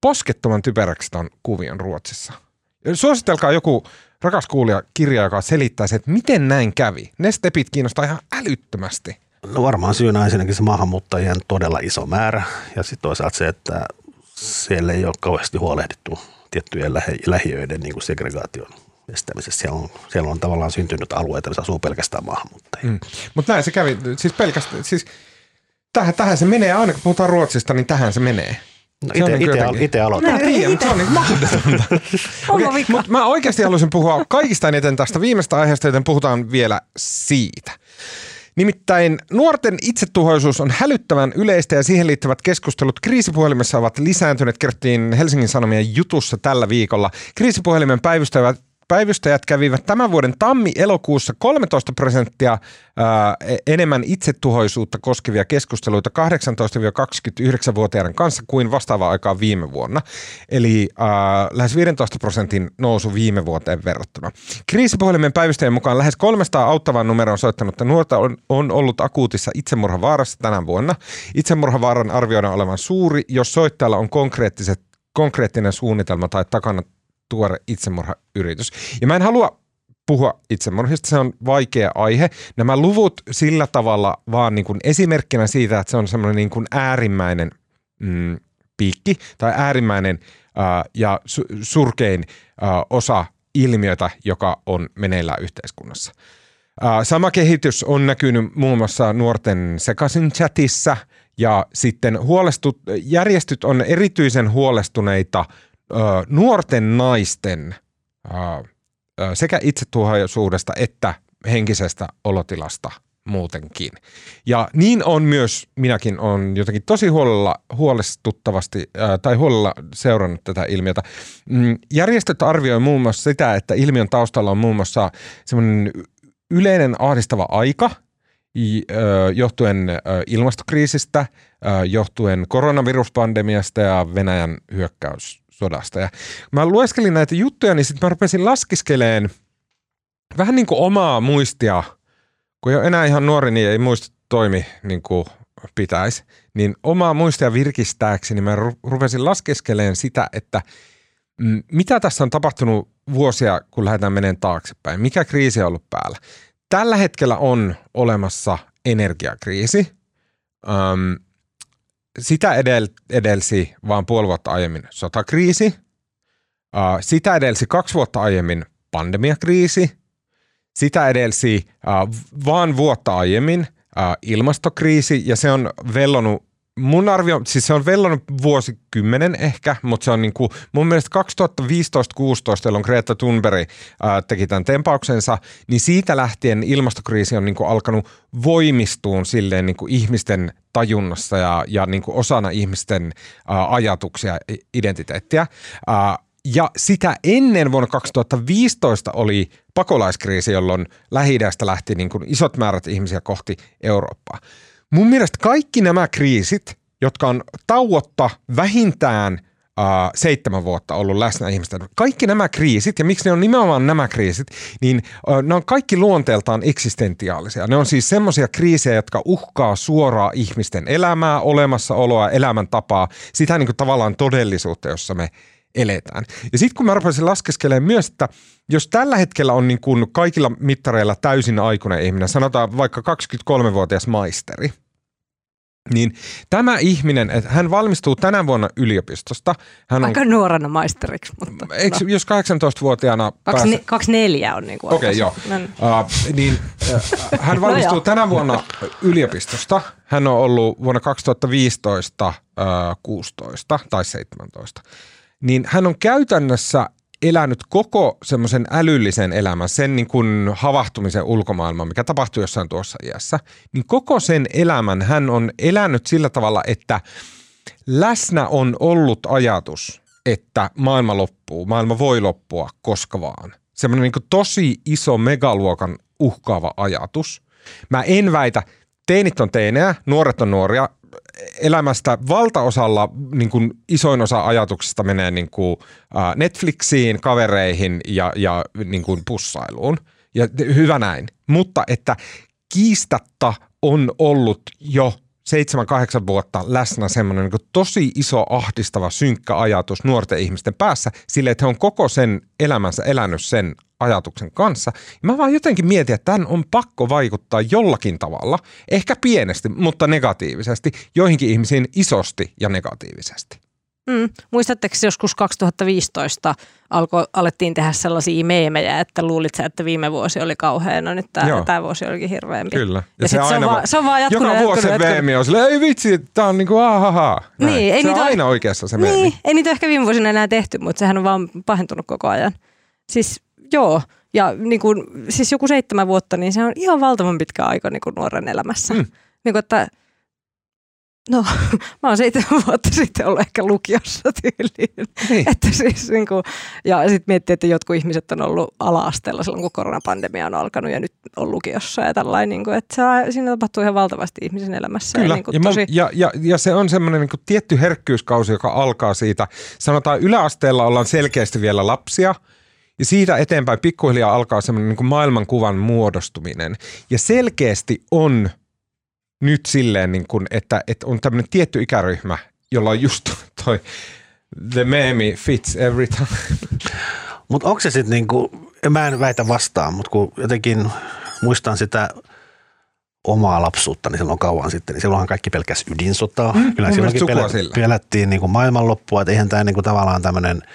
poskettoman typeräksi ton kuvion Ruotsissa. Suositelkaa joku rakas kuulija kirja, joka selittää se, että miten näin kävi. Ne stepit kiinnostaa ihan älyttömästi. No varmaan syynä ensinnäkin se maahanmuuttajien todella iso määrä ja sitten toisaalta se, että siellä ei ole kauheasti huolehdittu tiettyjen lähi- lähiöiden niin kuin segregaation estämisessä. Siellä on, siellä on tavallaan syntynyt alueita, missä asuu pelkästään maahanmuuttajia. Mm. Mutta näin se kävi, siis pelkästään, siis tähän, tähän se menee, aina kun puhutaan Ruotsista, niin tähän se menee. No itse, niin itse, itse aloitan. Tiedän, se on niin mahdotonta. okay, mutta mä oikeasti haluaisin puhua kaikista eniten tästä viimeistä aiheesta, joten puhutaan vielä siitä. Nimittäin nuorten itsetuhoisuus on hälyttävän yleistä ja siihen liittyvät keskustelut kriisipuhelimessa ovat lisääntyneet, kerrottiin Helsingin Sanomien jutussa tällä viikolla. Kriisipuhelimen päivystävät päivystäjät kävivät tämän vuoden tammi-elokuussa 13 prosenttia e- enemmän itsetuhoisuutta koskevia keskusteluita 18-29-vuotiaiden kanssa kuin vastaavaa aikaa viime vuonna. Eli ää, lähes 15 prosentin nousu viime vuoteen verrattuna. Kriisipuhelimen päivystäjien mukaan lähes 300 auttavan numeron soittanutta nuorta on, on ollut akuutissa itsemurhavaarassa tänä vuonna. Itsemurhavaaran arvioidaan olevan suuri, jos soittajalla on konkreettiset konkreettinen suunnitelma tai takana tuore itsemurhayritys. Ja mä en halua puhua itsemurhista, se on vaikea aihe. Nämä luvut sillä tavalla vaan niin kuin esimerkkinä siitä, että se on semmoinen niin kuin äärimmäinen mm, piikki tai äärimmäinen äh, ja su- surkein äh, osa ilmiötä, joka on meneillään yhteiskunnassa. Sama kehitys on näkynyt muun muassa nuorten sekaisin chatissa ja sitten huolestut, järjestöt on erityisen huolestuneita – nuorten naisten sekä itsetuhoisuudesta että henkisestä olotilasta muutenkin. Ja niin on myös, minäkin on jotenkin tosi huolella, huolestuttavasti tai huolella seurannut tätä ilmiötä. Mm, järjestöt arvioivat muun muassa sitä, että ilmiön taustalla on muun muassa semmoinen yleinen ahdistava aika, johtuen ilmastokriisistä, johtuen koronaviruspandemiasta ja Venäjän hyökkäys sodasta. Ja mä lueskelin näitä juttuja, niin sitten mä rupesin laskiskeleen vähän niin kuin omaa muistia, kun jo enää ihan nuori, niin ei muista toimi niin kuin pitäisi, niin omaa muistia virkistääkseni mä rupesin laskeskeleen sitä, että mitä tässä on tapahtunut vuosia, kun lähdetään menemään taaksepäin. Mikä kriisi on ollut päällä? Tällä hetkellä on olemassa energiakriisi. Sitä edel, edelsi vaan puoli vuotta aiemmin sotakriisi. Sitä edelsi kaksi vuotta aiemmin pandemiakriisi. Sitä edelsi vaan vuotta aiemmin ilmastokriisi ja se on vellonut mun arvio, siis se on vellonut vuosikymmenen ehkä, mutta se on niin kuin, mun mielestä 2015-16, jolloin Greta Thunberg ää, teki tämän tempauksensa, niin siitä lähtien ilmastokriisi on niin kuin alkanut voimistuun silleen niin kuin ihmisten tajunnassa ja, ja niin kuin osana ihmisten ää, ajatuksia, identiteettiä. Ää, ja sitä ennen vuonna 2015 oli pakolaiskriisi, jolloin lähi lähti niin kuin isot määrät ihmisiä kohti Eurooppaa. Mun mielestä kaikki nämä kriisit, jotka on tauotta vähintään uh, seitsemän vuotta ollut läsnä ihmisten. Kaikki nämä kriisit, ja miksi ne on nimenomaan nämä kriisit, niin uh, ne on kaikki luonteeltaan eksistentiaalisia. Ne on siis semmoisia kriisejä, jotka uhkaa suoraa ihmisten elämää, olemassaoloa, elämäntapaa, sitä niin kuin tavallaan todellisuutta, jossa me eletään. Ja sitten kun mä rupesin laskeskelemaan myös, että jos tällä hetkellä on niin kuin kaikilla mittareilla täysin aikuinen ihminen, sanotaan vaikka 23-vuotias maisteri, niin tämä ihminen, että hän valmistuu tänä vuonna yliopistosta. Hän on, Aika nuorena maisteriksi. Mutta, eikö, no. Jos 18-vuotiaana... 24 on niin kuin Okei, okay, joo. No. Uh, niin, uh, hän valmistuu no tänä vuonna yliopistosta. Hän on ollut vuonna 2015 uh, 16 tai 17. Niin hän on käytännössä elänyt koko semmoisen älyllisen elämän, sen niin kuin havahtumisen ulkomaailman, mikä tapahtui jossain tuossa iässä, niin koko sen elämän hän on elänyt sillä tavalla, että läsnä on ollut ajatus, että maailma loppuu, maailma voi loppua koska vaan. Semmoinen niin tosi iso megaluokan uhkaava ajatus. Mä en väitä, teinit on teinejä, nuoret on nuoria, elämästä valtaosalla niin kuin isoin osa ajatuksista menee niin kuin, Netflixiin, kavereihin ja, ja niin kuin pussailuun. Ja hyvä näin. Mutta että kiistatta on ollut jo 7-8 vuotta läsnä semmoinen niin tosi iso ahdistava synkkä ajatus nuorten ihmisten päässä sille, että he on koko sen elämänsä elänyt sen ajatuksen kanssa. Ja mä vaan jotenkin mietin, että tämän on pakko vaikuttaa jollakin tavalla, ehkä pienesti, mutta negatiivisesti, joihinkin ihmisiin isosti ja negatiivisesti. Mm. Muistatteko joskus 2015 alko, alettiin tehdä sellaisia meemejä, että luulit sä, että viime vuosi oli kauhean, no nyt tämä, tämä vuosi olikin hirveämpi. Kyllä. Ja, ja se, aina, se, on vaan, se on vaan jatkunut. Joka vuosi se meemi on silleen, ei vitsi, tämä on niinku ahaha. Niin, ei se on aina oikeassa se meemi. Niin, ei niitä ehkä viime vuosina enää tehty, mutta sehän on vaan pahentunut koko ajan. Siis joo, Ja niin kuin, siis joku seitsemän vuotta, niin se on ihan valtavan pitkä aika niin kuin nuoren elämässä. Mm. Niin kuin, että No, mä oon seitsemän vuotta sitten ollut ehkä lukiossa tyyliin. Niin. Että siis, niin kuin, ja sitten miettii, että jotkut ihmiset on ollut ala-asteella silloin, kun koronapandemia on alkanut ja nyt on lukiossa ja tällainen. Niin kuin, että se, siinä tapahtuu ihan valtavasti ihmisen elämässä. Kyllä, ja, niin kuin, ja, tosi... mä, ja, ja, ja se on semmoinen niin kuin tietty herkkyyskausi, joka alkaa siitä. Sanotaan yläasteella ollaan selkeästi vielä lapsia – ja siitä eteenpäin pikkuhiljaa alkaa semmoinen niin kuin maailmankuvan muodostuminen. Ja selkeästi on nyt silleen, niin kuin, että, että on tämmöinen tietty ikäryhmä, jolla on just toi the meme fits every time. Mutta onko se sitten niin kuin, mä en väitä vastaan, mutta kun jotenkin muistan sitä omaa lapsuutta, niin silloin kauan sitten, niin silloinhan kaikki pelkäs ydinsotaa. Mm, Kyllä silloinkin pelättiin niin kuin maailmanloppua, että eihän tämä niin kuin tavallaan tämmöinen –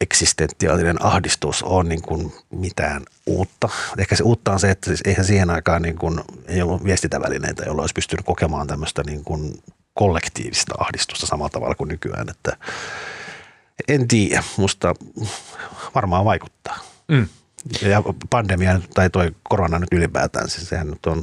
eksistentiaalinen ahdistus on niin kuin mitään uutta. Ehkä se uutta on se, että siis eihän siihen aikaan niin kuin, ei ollut viestintävälineitä, jolla olisi pystynyt kokemaan tämmöistä niin kuin kollektiivista ahdistusta samalla tavalla kuin nykyään. Että en tiedä, musta varmaan vaikuttaa. Mm. Ja pandemia tai toi korona nyt ylipäätään, siis sehän nyt on,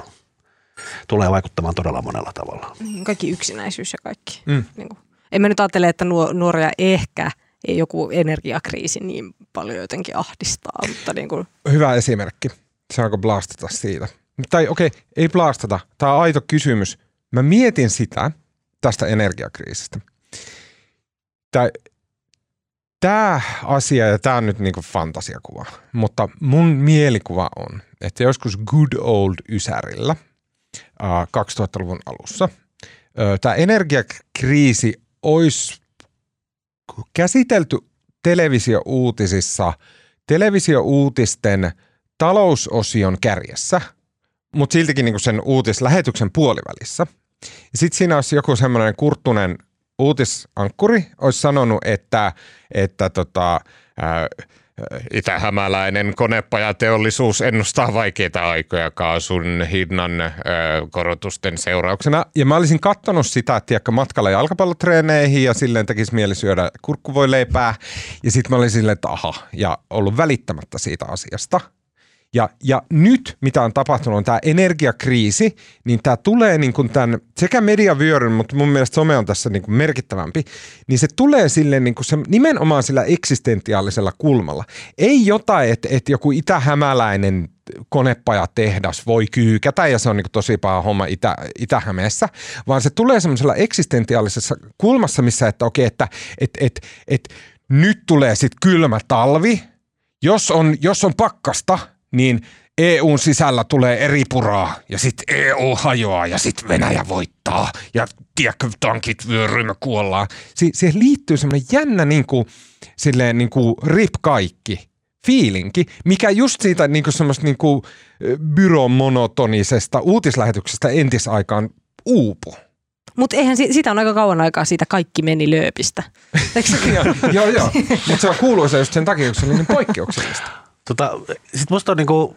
tulee vaikuttamaan todella monella tavalla. Kaikki yksinäisyys ja kaikki. Mm. Niin kuin. En mä nyt ajattele, että nuoria ehkä – joku energiakriisi niin paljon jotenkin ahdistaa. Mutta niin kuin. Hyvä esimerkki. Saanko blastata siitä? Tai okei, okay, ei blastata. Tämä on aito kysymys. Mä mietin sitä tästä energiakriisistä. Tämä, tämä asia, ja tämä on nyt niin kuin fantasiakuva, mutta mun mielikuva on, että joskus good old Ysärillä 2000-luvun alussa tämä energiakriisi olisi käsitelty televisiouutisissa televisiouutisten talousosion kärjessä, mutta siltikin niinku sen uutislähetyksen puolivälissä. Sitten siinä olisi joku semmoinen kurttunen uutisankkuri, olisi sanonut, että, että tota, ää, Itähämäläinen konepajateollisuus ennustaa vaikeita aikoja kaasun hinnan ö, korotusten seurauksena. Ja mä olisin katsonut sitä, että matkalla jalkapallotreeneihin ja silleen tekisi mieli syödä kurkkuvoileipää. Ja sitten mä olin silleen, että aha, ja ollut välittämättä siitä asiasta – ja, ja nyt, mitä on tapahtunut, on tämä energiakriisi, niin tämä tulee niin kuin tämän, sekä mediavyöryn, mutta mun mielestä some on tässä niin kuin merkittävämpi, niin se tulee sille niin kuin se, nimenomaan sillä eksistentiaalisella kulmalla. Ei jotain, että, että joku itähämäläinen konepajatehdas voi kyykätä ja se on niin tosi paha homma Itä, Itä-Hämeessä, vaan se tulee semmoisella eksistentiaalisessa kulmassa, missä että okei, että et, et, et, nyt tulee sitten kylmä talvi, jos on, jos on pakkasta – niin EUn sisällä tulee eri puraa ja sitten EU hajoaa ja sitten Venäjä voittaa ja tiedätkö, tankit vyöryy, me kuollaan. Si- siihen liittyy semmoinen jännä niin kuin, silleen niin kuin rip kaikki fiilinki, mikä just siitä niin kuin semmoista niin kuin byromonotonisesta uutislähetyksestä entisaikaan uupu. Mutta eihän sitä on aika kauan aikaa siitä kaikki meni lööpistä. joo, joo. Mutta se on kuuluisa just sen takia, kun se oli niin poikkeuksellista. Tota, Sitten musta on niinku,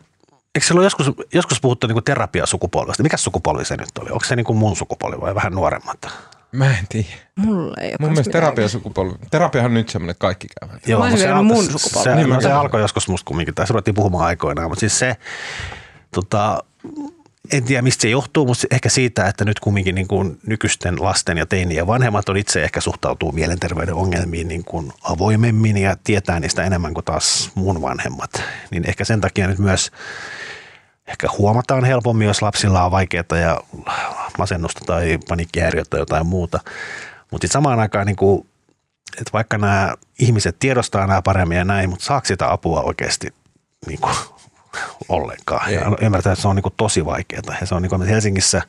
eikö siellä ole joskus, joskus puhuttu niinku terapiasukupolvesta? Mikä sukupolvi se nyt oli? Onko se niinku mun sukupolvi vai vähän nuoremmat? Mä en tiedä. Mulle ei Mun mielestä terapiasukupolvi. Terapiahan on nyt semmoinen, että kaikki käyvät. Joo, Mä se, mun sukupolvi. Se, niin, se alkoi joskus musta kumminkin, tai se ruvettiin puhumaan aikoinaan, mutta siis se, tota, en tiedä mistä se johtuu, mutta ehkä siitä, että nyt kumminkin niin kuin nykyisten lasten ja teinien vanhemmat on itse ehkä suhtautuu mielenterveyden ongelmiin niin kuin avoimemmin ja tietää niistä enemmän kuin taas mun vanhemmat. Niin ehkä sen takia nyt myös ehkä huomataan helpommin, jos lapsilla on vaikeaa ja masennusta tai paniikkihäiriötä tai jotain muuta. Mutta samaan aikaan niin kuin, että vaikka nämä ihmiset tiedostaa nämä paremmin ja näin, mutta saako sitä apua oikeasti niin kuin ollenkaan. Ja ymmärtää, että se on niin kuin tosi vaikeaa. Ja se on niin kuin Helsingissä,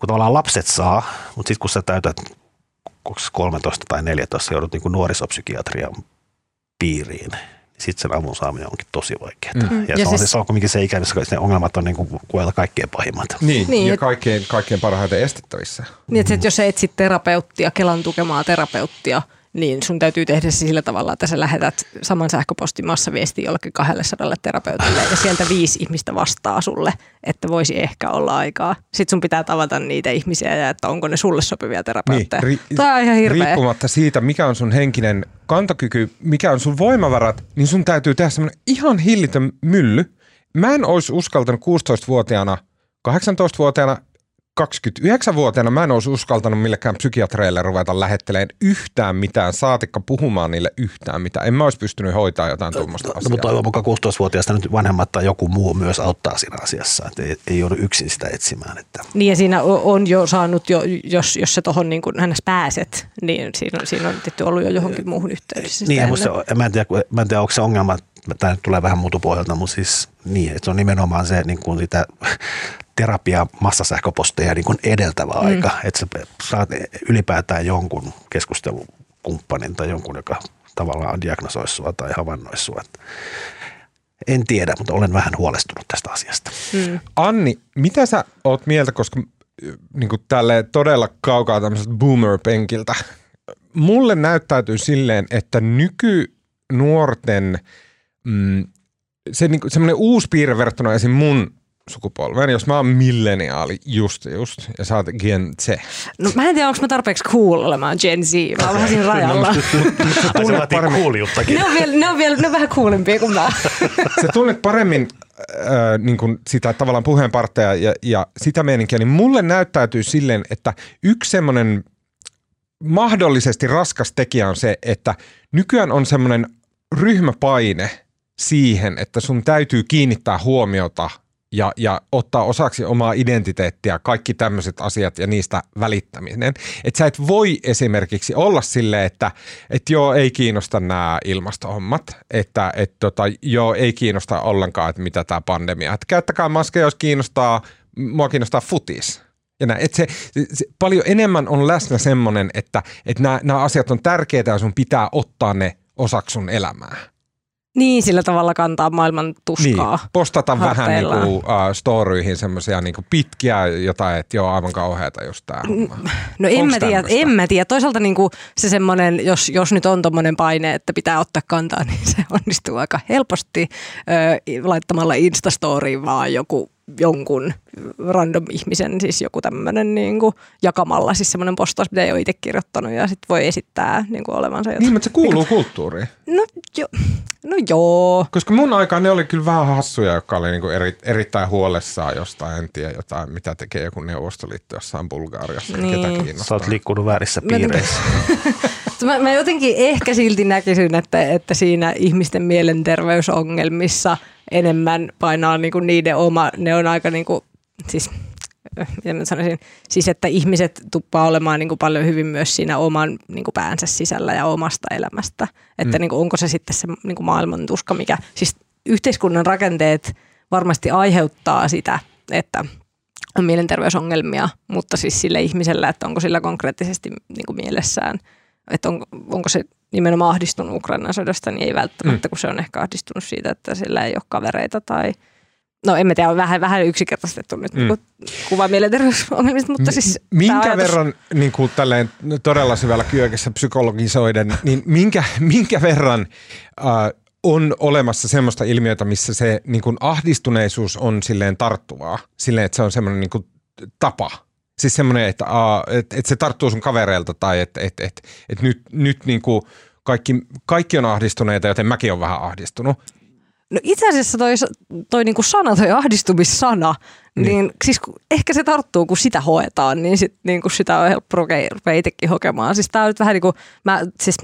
kun tavallaan lapset saa, mutta sitten kun sä täytät 13 tai 14, joudut niin kuin nuorisopsykiatrian piiriin, niin sitten sen avun saaminen onkin tosi vaikeaa. Mm. Ja, ja se, on, siis, se on kuitenkin se ikä, missä ne ongelmat on niin kuin kaikkein pahimmat. Niin, niin ja et, kaikkein, kaikkein parhaiten estettävissä. Niin, että, mm. jos sä etsit terapeuttia, Kelan tukemaa terapeuttia, niin sun täytyy tehdä se sillä tavalla, että sä lähetät saman sähköpostin massaviesti jollekin 200 terapeutille ja sieltä viisi ihmistä vastaa sulle, että voisi ehkä olla aikaa. Sitten sun pitää tavata niitä ihmisiä ja että onko ne sulle sopivia terapeutteja. Niin, ri- Tämä on ihan hirveä. Riippumatta siitä, mikä on sun henkinen kantokyky, mikä on sun voimavarat, niin sun täytyy tehdä semmoinen ihan hillitön mylly. Mä en olisi uskaltanut 16-vuotiaana, 18-vuotiaana 29-vuotiaana mä en olisi uskaltanut millekään psykiatreille ruveta lähetteleen yhtään mitään, saatikka puhumaan niille yhtään mitään. En mä olisi pystynyt hoitaa jotain tuommoista no, asiaa. Mutta toivon mukaan 16-vuotiaasta nyt vanhemmat tai joku muu myös auttaa siinä asiassa, että ei, ei joudu yksin sitä etsimään. Että. Niin ja siinä on jo saanut, jo, jos, jos sä tuohon niin hänestä pääset, niin siinä, siinä on tietty ollut jo johonkin muuhun yhteydessä. Niin, se, mä, en tiedä, mä en tiedä, onko se ongelma, tämä tulee vähän mutupohjalta, mutta siis niin, että se on nimenomaan se niin kuin sitä terapia massasähköposteja niin kuin edeltävä mm. aika, että sä saat ylipäätään jonkun keskustelukumppanin tai jonkun, joka tavallaan diagnosoisi sua tai havainnoisi sua. En tiedä, mutta olen vähän huolestunut tästä asiasta. Mm. Anni, mitä sä oot mieltä, koska niin kuin tälle todella kaukaa tämmöiseltä boomer-penkiltä, mulle näyttäytyy silleen, että nykynuorten mm, se niin semmoinen uusi piirre verrattuna esim. mun sukupolven, jos mä oon milleniaali just just ja sä oot Gen Z. No mä en tiedä, onko mä tarpeeksi cool olemaan Gen Z. Mä oon vähän siinä rajalla. tunnet paremmin. Cooliuttakin. Ne on, vielä, ne, on vielä, ne on vähän coolimpia kuin mä. Sä tunnet paremmin äh, niin kuin sitä tavallaan puheenpartteja ja, ja sitä meininkiä, niin mulle näyttäytyy silleen, että yksi semmoinen mahdollisesti raskas tekijä on se, että nykyään on semmoinen ryhmäpaine siihen, että sun täytyy kiinnittää huomiota ja, ja ottaa osaksi omaa identiteettiä kaikki tämmöiset asiat ja niistä välittäminen. Että sä et voi esimerkiksi olla sille, että et joo, ei kiinnosta nämä ilmastohommat, että et tota, joo, ei kiinnosta ollenkaan, että mitä tämä pandemia. Että käyttäkää maskeja, jos kiinnostaa, mua kiinnostaa futis. Ja näin, että se, se, paljon enemmän on läsnä semmoinen, että, nämä, nämä asiat on tärkeitä ja sun pitää ottaa ne osaksi sun elämää. Niin, sillä tavalla kantaa maailman tuskaa. Niin, postata vähän niin kuin, uh, storyihin semmoisia niin pitkiä jotain, että joo, aivan kauheata just tämä. No en mä, tiedä, en mä tiedä. Toisaalta niin kuin se semmoinen, jos, jos nyt on tommoinen paine, että pitää ottaa kantaa, niin se onnistuu aika helposti ö, laittamalla Instastoriin vaan joku jonkun random ihmisen, siis joku tämmöinen niin kuin, jakamalla, siis semmoinen postaus, mitä ei ole itse kirjoittanut ja sitten voi esittää niin kuin olevansa jotain. Niin, mutta se kuuluu niin, kulttuuriin. No, jo, no joo. Koska mun aikaan ne oli kyllä vähän hassuja, jotka oli niin kuin eri, erittäin huolessaan jostain, en tiedä jotain, mitä tekee joku neuvostoliitto jossain Bulgaariassa, niin. ketä kiinnostaa. Sä oot liikkunut väärissä piireissä. mä, mä jotenkin ehkä silti näkisin, että, että siinä ihmisten mielenterveysongelmissa – enemmän painaa niin kuin niiden oma, ne on aika niin kuin, siis miten mä sanoisin, siis että ihmiset tuppaa olemaan niin kuin paljon hyvin myös siinä oman niin kuin päänsä sisällä ja omasta elämästä. Että mm. niin kuin, onko se sitten se niin kuin maailman tuska, mikä siis yhteiskunnan rakenteet varmasti aiheuttaa sitä, että on mielenterveysongelmia, mutta siis sille ihmisellä, että onko sillä konkreettisesti niin kuin mielessään, että on, onko se nimenomaan ahdistunut Ukrainan sodasta, niin ei välttämättä, mm. kun se on ehkä ahdistunut siitä, että sillä ei ole kavereita tai No en tiedä, on vähän, vähän yksinkertaistettu nyt mm. kuva mielenterveysongelmista, mutta siis... Minkä ajatus... verran niin kuin tälleen todella syvällä kyökessä psykologisoiden, niin minkä, minkä verran äh, on olemassa semmoista ilmiötä, missä se niin kuin ahdistuneisuus on silleen tarttuvaa, silleen, että se on semmoinen niin kuin tapa Siis semmoinen, että, että, että se tarttuu sun kavereilta tai että, että, että, että nyt, nyt niin kuin kaikki, kaikki on ahdistuneita, joten mäkin olen vähän ahdistunut. No itse asiassa toi, toi niinku sana, toi ahdistumissana, niin, niin siis ehkä se tarttuu, kun sitä hoetaan, niin sit, niinku sitä on helppo rupea itsekin hokemaan. Siis tää on nyt vähän niin kuin, mä siis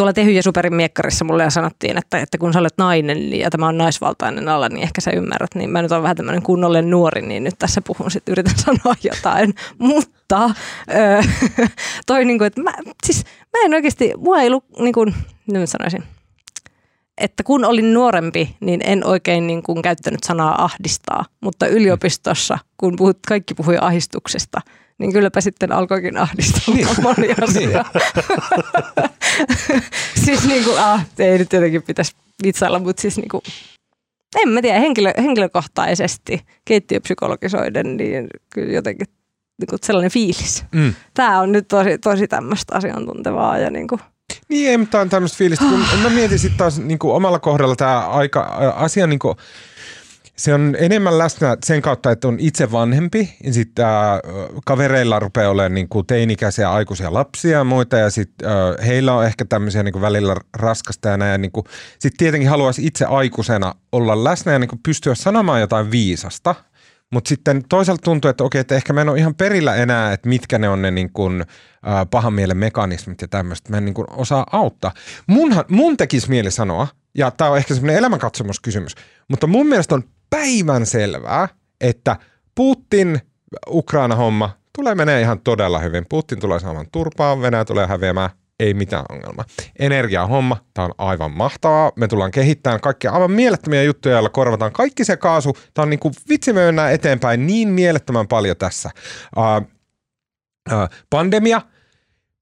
tuolla Tehy ja Superin miekkarissa mulle sanottiin, että, että kun sä olet nainen ja tämä on naisvaltainen ala, niin ehkä sä ymmärrät. Niin mä nyt olen vähän tämmöinen kunnollinen nuori, niin nyt tässä puhun sitten, yritän sanoa jotain. Mutta öö, toi niin kuin, että mä, siis mä en oikeasti, mua ei lu, niin kuin, nyt sanoisin, että kun olin nuorempi, niin en oikein niin kuin käyttänyt sanaa ahdistaa, mutta yliopistossa, kun puhut, kaikki puhui ahdistuksesta, niin kylläpä sitten alkoikin ahdistaa niin. moni niin. asia. siis niin kuin, ah, ei nyt jotenkin pitäisi vitsailla, mutta siis niin kuin, en mä tiedä, henkilö, henkilökohtaisesti keittiöpsykologisoiden, niin kyllä jotenkin niin kuin sellainen fiilis. Mm. Tämä on nyt tosi, tosi tämmöistä asiantuntevaa ja niin kuin Niin, ei, mutta on tämmöistä fiilistä, kun mä mietin sitten taas niin kuin omalla kohdalla tämä aika, asia niin kuin, se on enemmän läsnä sen kautta, että on itse vanhempi sitten äh, kavereilla rupeaa olemaan niin kuin teinikäisiä aikuisia lapsia ja muita ja sitten äh, heillä on ehkä tämmöisiä niin kuin välillä raskasta ja näin. Niin sitten tietenkin haluaisi itse aikuisena olla läsnä ja niin kuin pystyä sanomaan jotain viisasta – mutta sitten toisaalta tuntuu, että okei, että ehkä mä en ole ihan perillä enää, että mitkä ne on ne niin kuin, äh, pahan mielen mekanismit ja tämmöistä. Mä en niin kuin osaa auttaa. Munhan, mun tekisi mieli sanoa, ja tämä on ehkä semmoinen elämänkatsomuskysymys, mutta mun mielestä on päivän selvää, että Putin, Ukraina-homma tulee menee ihan todella hyvin. Putin tulee saamaan turpaa, Venäjä tulee häviämään, ei mitään ongelmaa. Energiahomma, tämä on aivan mahtavaa. Me tullaan kehittämään kaikkia aivan mielettömiä juttuja, joilla korvataan kaikki se kaasu. Tämä on niin kuin, vitsi me mennään eteenpäin niin mielettömän paljon tässä. Uh, uh, pandemia –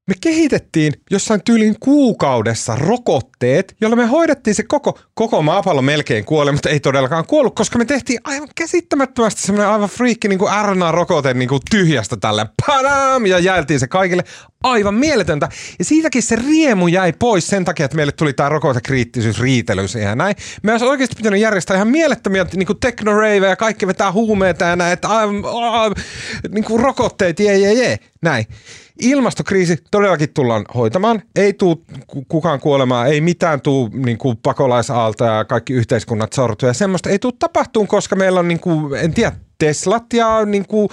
me kehitettiin jossain tyylin kuukaudessa rokotteet, jolla me hoidettiin se koko, koko maapallo melkein kuoli, mutta ei todellakaan kuollut, koska me tehtiin aivan käsittämättömästi semmoinen aivan friikki niin kuin RNA-rokote niin kuin tyhjästä tälle padam, ja jaeltiin se kaikille. Aivan mieletöntä. Ja siitäkin se riemu jäi pois sen takia, että meille tuli tämä rokotekriittisyys riitely ja näin. Me olisi oikeasti pitänyt järjestää ihan mielettömiä niin kuin ja kaikki vetää huumeita ja näin, että aivan, aivan, niin kuin rokotteet, jee, jee, jee, näin. Ilmastokriisi todellakin tullaan hoitamaan. Ei tule kukaan kuolemaan, ei mitään tule niin kuin pakolaisaalta ja kaikki yhteiskunnat sortuja. Semmoista ei tule tapahtumaan, koska meillä on, niin kuin, en tiedä, Teslat ja niin kuin,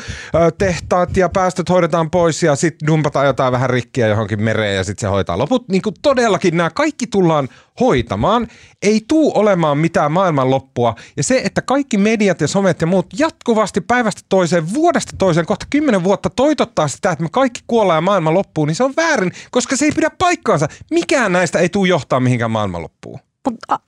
tehtaat ja päästöt hoidetaan pois ja sitten dumpataan jotain vähän rikkiä johonkin mereen ja sitten se hoitaa loput. Niin kuin todellakin nämä kaikki tullaan hoitamaan. Ei tuu olemaan mitään maailmanloppua. Ja se, että kaikki mediat ja somet ja muut jatkuvasti päivästä toiseen, vuodesta toiseen, kohta kymmenen vuotta toitottaa sitä, että me kaikki kuollaan ja maailman loppuu, niin se on väärin, koska se ei pidä paikkaansa. Mikään näistä ei tule johtaa mihinkään maailmanloppuun. Mutta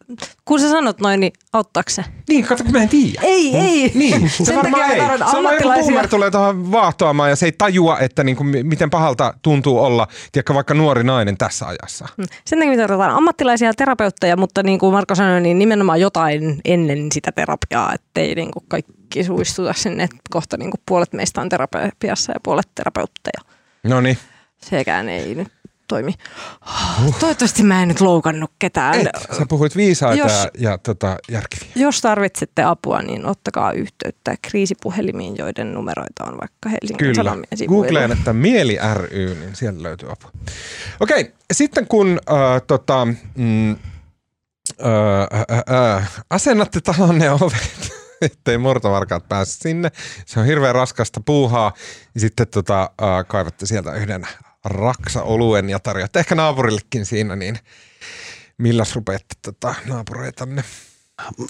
kun sä sanot noin, niin auttaako se? Niin, katso, kun mä en tiedä. Ei, no, ei. Niin, se Sen varmaan ei. Se on joku boomer tulee tuohon vaahtoamaan ja se ei tajua, että niinku, miten pahalta tuntuu olla tiedätkö, vaikka nuori nainen tässä ajassa. Hmm. Sen takia me tarvitaan ammattilaisia terapeutteja, mutta niin kuin Marko sanoi, niin nimenomaan jotain ennen sitä terapiaa, ettei niin kuin kaikki suistuta sinne, että kohta niin kuin puolet meistä on terapiassa ja puolet terapeutteja. No niin. Sekään ei nyt toimi. Toivottavasti mä en nyt loukannut ketään. Et, sä puhuit viisaita jos, ja, tota, järkeviä. Jos tarvitsette apua, niin ottakaa yhteyttä kriisipuhelimiin, joiden numeroita on vaikka Helsingin Kyllä. Sanomien sivuilla. Googleen, että Mieli ry, niin siellä löytyy apua. Okei, sitten kun äh, tota, mm, äh, äh, äh, asennatte talonne ovet, ettei murtovarkaat pääse sinne. Se on hirveän raskasta puuhaa. Ja sitten tota, äh, kaivatte sieltä yhden raksa-oluen ja tarjoatte ehkä naapurillekin siinä, niin milläs rupeatte tota naapureitanne?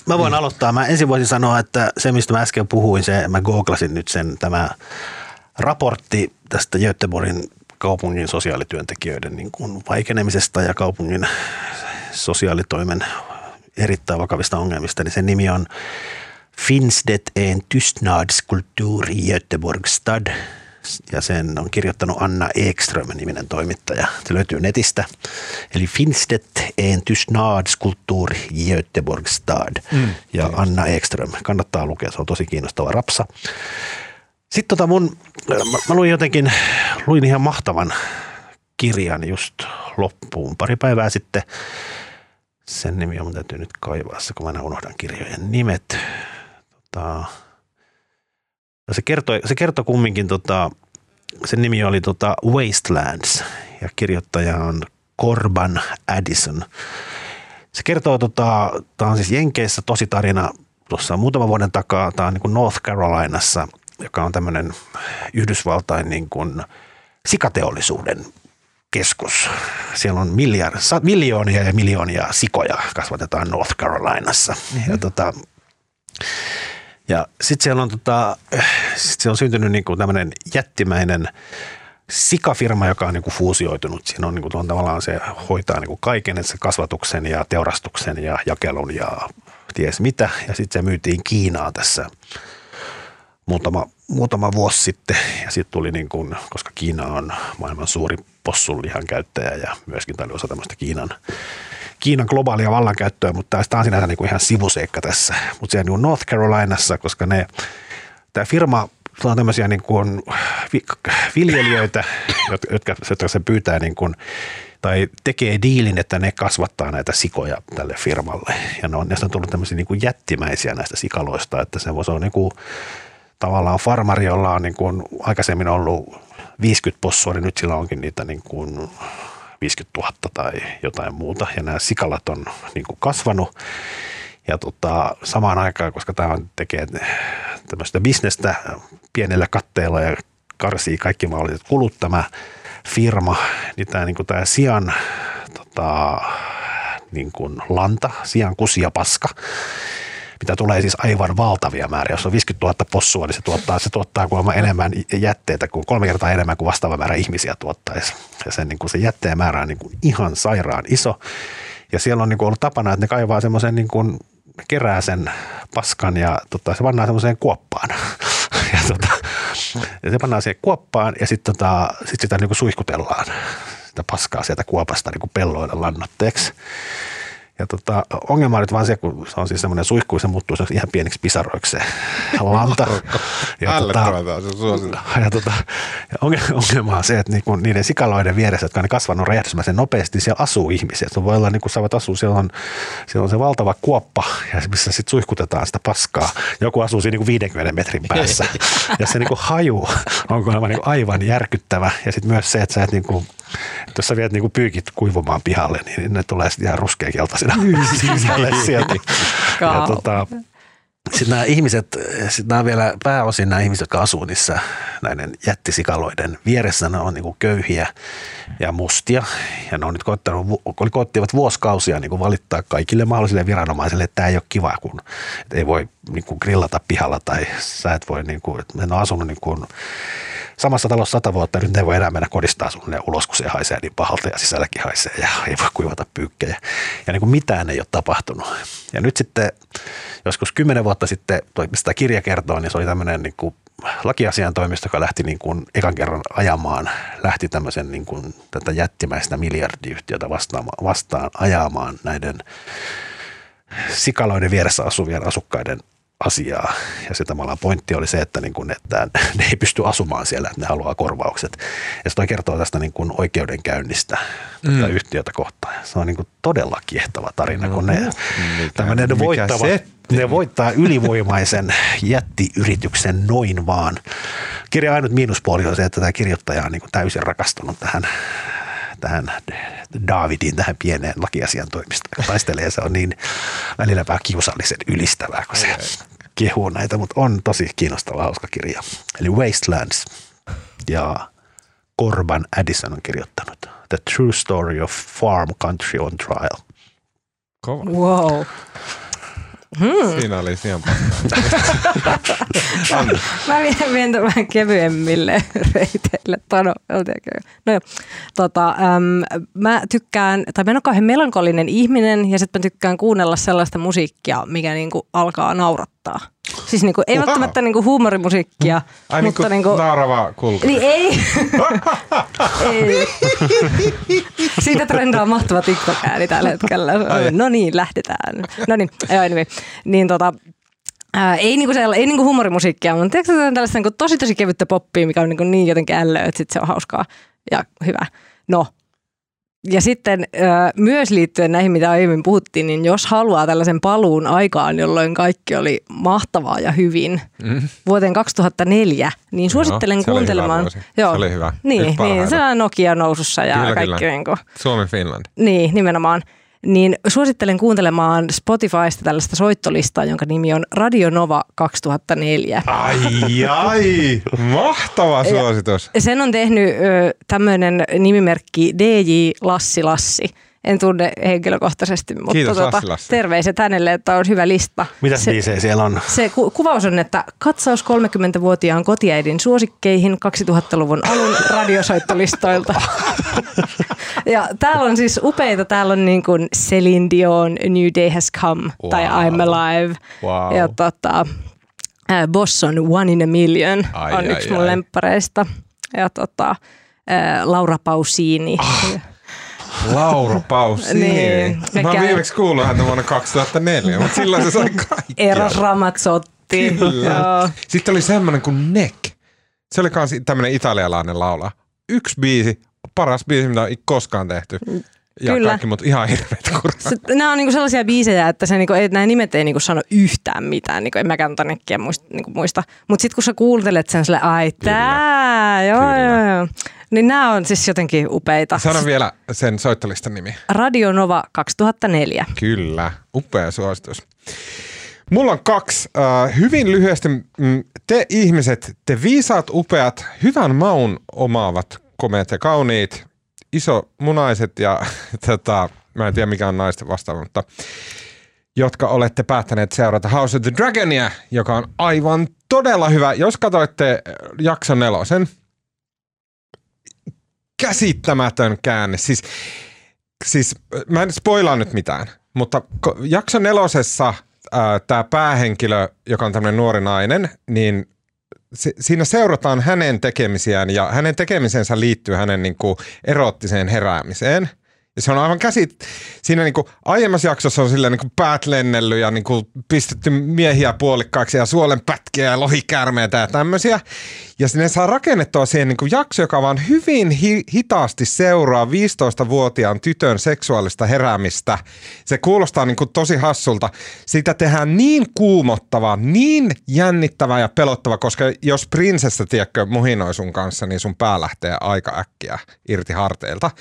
Mä voin aloittaa. Mä ensin voisin sanoa, että se mistä mä äsken puhuin, se, mä googlasin nyt sen, tämä raportti tästä Göteborgin kaupungin sosiaalityöntekijöiden niin kuin vaikenemisesta ja kaupungin sosiaalitoimen erittäin vakavista ongelmista, niin sen nimi on Finns det en tystnadskultur i Göteborgstad? Ja sen on kirjoittanut Anna Ekström-niminen toimittaja. Se löytyy netistä. Eli Finstet en tystnadskultur Göteborgstad mm, ja Anna Ekström. Kannattaa lukea, se on tosi kiinnostava rapsa. Sitten tota mun, mä, mä luin jotenkin, luin ihan mahtavan kirjan just loppuun pari päivää sitten. Sen nimi on, mun täytyy nyt kaivaa se, kun mä unohdan kirjojen nimet. Tota, se kertoi, se kertoi kumminkin, tota, sen nimi oli tota Wastelands ja kirjoittaja on Corban Addison. Se kertoo, tota, tämä on siis Jenkeissä tosi tarina tuossa muutama vuoden takaa. Tämä on niin kuin North Carolinassa, joka on tämmöinen Yhdysvaltain niin kuin sikateollisuuden keskus. Siellä on miljard, miljoonia ja miljoonia sikoja kasvatetaan North Carolinassa. Mm-hmm. Ja tota, ja sitten siellä on, tota, sit siellä on syntynyt niinku tämmöinen jättimäinen sikafirma, joka on niinku fuusioitunut. Siinä on, niinku, on tavallaan se hoitaa niinku kaiken, että se kasvatuksen ja teurastuksen ja jakelun ja ties mitä. Ja sitten se myytiin Kiinaan tässä muutama, muutama vuosi sitten. Ja sitten tuli, niin kuin, koska Kiina on maailman suuri possunlihan käyttäjä ja myöskin tämä osa tämmöistä Kiinan Kiinan globaalia vallankäyttöä, mutta tämä on sinänsä niin kuin ihan sivuseikka tässä. Mutta siellä niin North Carolinassa, koska ne, tämä firma on tämmöisiä niin kuin viljelijöitä, jotka, jotka se pyytää niin kuin tai tekee diilin, että ne kasvattaa näitä sikoja tälle firmalle. Ja ne on, on tullut tämmöisiä niin kuin jättimäisiä näistä sikaloista, että se voisi olla niin kuin, tavallaan farmari, jolla on niin kuin aikaisemmin ollut 50 possua, niin nyt sillä onkin niitä niin kuin 50 000 tai jotain muuta. Ja nämä sikalat on niin kuin kasvanut. Ja tota, samaan aikaan, koska tämä tekee tämmöistä bisnestä pienellä katteella ja karsii kaikki mahdolliset kulut tämä firma, niin tämä, niin kuin tämä sian tota, niin kuin lanta, sian kusi ja paska, mitä tulee siis aivan valtavia määriä. Jos on 50 000 possua, niin se tuottaa, se tuottaa kuulemma enemmän jätteitä kuin kolme kertaa enemmän kuin vastaava määrä ihmisiä tuottaisi. Ja sen, niin kuin se jätteen määrä on niin kuin ihan sairaan iso. Ja siellä on niin kuin ollut tapana, että ne kaivaa semmoisen niin kuin kerää sen paskan ja tota, se pannaan semmoiseen kuoppaan. ja, tota, ja se pannaan siihen kuoppaan ja sitten tota, sit sitä niin kuin suihkutellaan sitä paskaa sieltä kuopasta niin kuin pelloille lannoitteeksi. Ja tota, ongelma on nyt vaan se, kun se on siis semmoinen suihku, se muuttuu ihan pieniksi pisaroiksi se lanta. ja, tota, ja, tota, ja ongelma on se, että niinku niiden sikaloiden vieressä, jotka on kasvanut räjähdysmäisen nopeasti, siellä asuu ihmisiä. Se voi olla, niin kuin saavat asua, siellä on, siellä on se valtava kuoppa, ja missä sitten suihkutetaan sitä paskaa. Joku asuu siinä niin 50 metrin päässä. ja se niin kuin haju on kuulemma niin aivan järkyttävä. Ja sitten myös se, että sä et niin kuin, että jos sä viet niinku pyykit kuivumaan pihalle, niin ne tulee ihan ruskeakeltaisina sisälle sieltä. ja tota, sitten nämä ihmiset, sitten nämä vielä pääosin nämä ihmiset, jotka asuu niissä näiden jättisikaloiden vieressä, ne on niin köyhiä ja mustia. Ja ne on nyt koittanut, koittivat vuosikausia niin valittaa kaikille mahdollisille viranomaisille, että tämä ei ole kiva, kun ei voi niin grillata pihalla tai sä et voi, niin kuin, ne on asunut niin kuin, samassa talossa sata vuotta, nyt ne voi enää mennä kodistaan sun ulos, kun se haisee niin pahalta ja sisälläkin haisee ja ei voi kuivata pyykkejä. Ja niin kuin mitään ei ole tapahtunut. Ja nyt sitten joskus kymmenen vuotta sitten, toi, sitä kirja kertoo, niin se oli tämmöinen niin kuin lakiasiantoimisto, joka lähti niin kuin ekan kerran ajamaan, lähti tämmöisen niin kuin tätä jättimäistä miljardiyhtiötä vastaan, vastaan ajamaan näiden sikaloiden vieressä asuvien asukkaiden asiaa. Ja se tavallaan pointti oli se, että, niin kuin, että ne ei pysty asumaan siellä, että ne haluaa korvaukset. Ja se toi kertoo tästä niin kuin oikeudenkäynnistä mm. tätä yhtiötä kohtaan. Se on niin kuin todella kiehtova tarina, kun ne, mikä, ne, voittava, ne voittaa ylivoimaisen jättiyrityksen noin vaan. Kirja ainut miinuspuoli on se, että tämä kirjoittaja on niin kuin täysin rakastunut tähän tähän Davidin, tähän pieneen lakiasian toimistoon, joka taistelee. Se on niin välillä vähän kiusallisen ylistävää, kun se kehuu näitä, mutta on tosi kiinnostava, hauska kirja. Eli Wastelands ja Corban Addison on kirjoittanut The True Story of Farm Country on Trial. Kova. Wow. Hmm. Siinä oli sian Mä vien, vähän kevyemmille reiteille. No, no joo. Tota, äm, mä tykkään, tai mä en ole kauhean melankolinen ihminen ja sitten mä tykkään kuunnella sellaista musiikkia, mikä niinku alkaa naurattaa. Siis niinku, ei wow. välttämättä niinku huumorimusiikkia, Ai niinku mutta niinku, naarava kulku. Niin ei. ei. Siitä trendaa mahtava TikTok-ääni tällä hetkellä. No niin, lähdetään. No niin, anyway. Niin tota, Ää, ei niinku, siellä, ei niinku humorimusiikkia, mutta tiedätkö, tällaista niinku tosi tosi kevyttä poppia, mikä on niinku niin jotenkin ällöä, että sit se on hauskaa ja hyvä. No, ja sitten myös liittyen näihin, mitä aiemmin puhuttiin, niin jos haluaa tällaisen paluun aikaan, jolloin kaikki oli mahtavaa ja hyvin, mm. vuoteen 2004, niin suosittelen no, se kuuntelemaan. Oli joo, se oli hyvä. Niin, niin se on Nokia nousussa ja kyllä, kaikki. Kyllä. Niin kuin, Suomi Finland. Niin, nimenomaan niin suosittelen kuuntelemaan Spotifysta tällaista soittolistaa, jonka nimi on Radio Nova 2004. Ai ai, mahtava suositus. Ja sen on tehnyt tämmöinen nimimerkki DJ Lassi Lassi. En tunne henkilökohtaisesti, mutta Kiitos, tuota, terveiset hänelle, että on hyvä lista. Mitä se, biisejä siellä on? Se ku, kuvaus on, että katsaus 30-vuotiaan kotiäidin suosikkeihin 2000-luvun alun radiosoittolistoilta. ja täällä on siis upeita, täällä on niin kuin Celine Dion, New Day Has Come wow. tai I'm Alive. Wow. Ja tota, äh, Bosson One in a Million ai, on ai, yksi ai, mun ai. lemppareista. Ja tota, äh, Laura Pausini. Ah. Laura Pausini. niin, Mä oon viimeksi kuullut häntä vuonna 2004, mutta silloin se sai kaikki. Eros Ramazzotti. Kyllä. Sitten oli semmoinen kuin Neck. Se oli myös tämmöinen italialainen laula. Yksi biisi, paras biisi, mitä on koskaan tehty. Ja Kyllä. kaikki mut ihan hirveet kurvat. Nämä on niinku sellaisia biisejä, että se niinku, ei, nämä nimet ei niinku sano yhtään mitään. Niinku, en mäkään tonnekin muista. Niinku, muista. Mutta sitten kun sä kuuntelet sen sille, ai tää, joo, Kyllä. joo, joo. Niin nämä on siis jotenkin upeita. Sano vielä sen soittolistan nimi. Radio Nova 2004. Kyllä, upea suositus. Mulla on kaksi. Uh, hyvin lyhyesti, mm, te ihmiset, te viisaat, upeat, hyvän maun omaavat, komeat ja kauniit, iso munaiset ja tota, mä en tiedä mikä on naisten vastaava, mutta jotka olette päättäneet seurata House of the Dragonia, joka on aivan todella hyvä. Jos katsoitte jakson nelosen, käsittämätön käänne. Siis, siis mä en spoilaa nyt mitään, mutta jakson nelosessa tämä päähenkilö, joka on tämmöinen nuori nainen, niin se, siinä seurataan hänen tekemisiään ja hänen tekemisensä liittyy hänen niin kuin eroottiseen heräämiseen – ja se on aivan käsit... Siinä niin kuin, aiemmassa jaksossa on silleen niin kuin päät lennellyt ja niin kuin, pistetty miehiä puolikkaiksi ja suolen pätkiä ja lohikärmeitä ja tämmöisiä. Ja sinne saa rakennettua siihen niin kuin jakso, joka vaan hyvin hi- hitaasti seuraa 15-vuotiaan tytön seksuaalista heräämistä. Se kuulostaa niin kuin tosi hassulta. Sitä tehdään niin kuumottava, niin jännittävä ja pelottava, koska jos prinsessa, tiedätkö, muhinoi sun kanssa, niin sun pää lähtee aika äkkiä irti harteilta.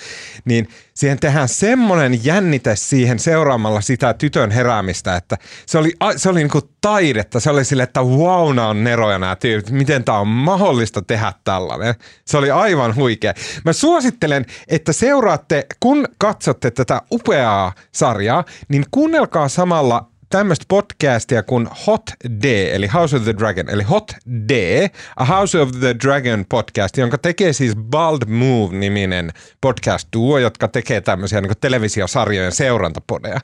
Niin siihen tehdään semmoinen jännite siihen seuraamalla sitä tytön heräämistä, että se oli, se oli niin kuin taidetta. Se oli sille, että wow, nämä on neroja nämä tyypit. Miten tämä on mahdollista tehdä tällainen? Se oli aivan huikea. Mä suosittelen, että seuraatte, kun katsotte tätä upeaa sarjaa, niin kuunnelkaa samalla tämmöistä podcastia kuin Hot D, eli House of the Dragon, eli Hot D, A House of the Dragon podcast, jonka tekee siis Bald Move-niminen podcast-duo, jotka tekee tämmöisiä niin televisiosarjojen seurantapodeja.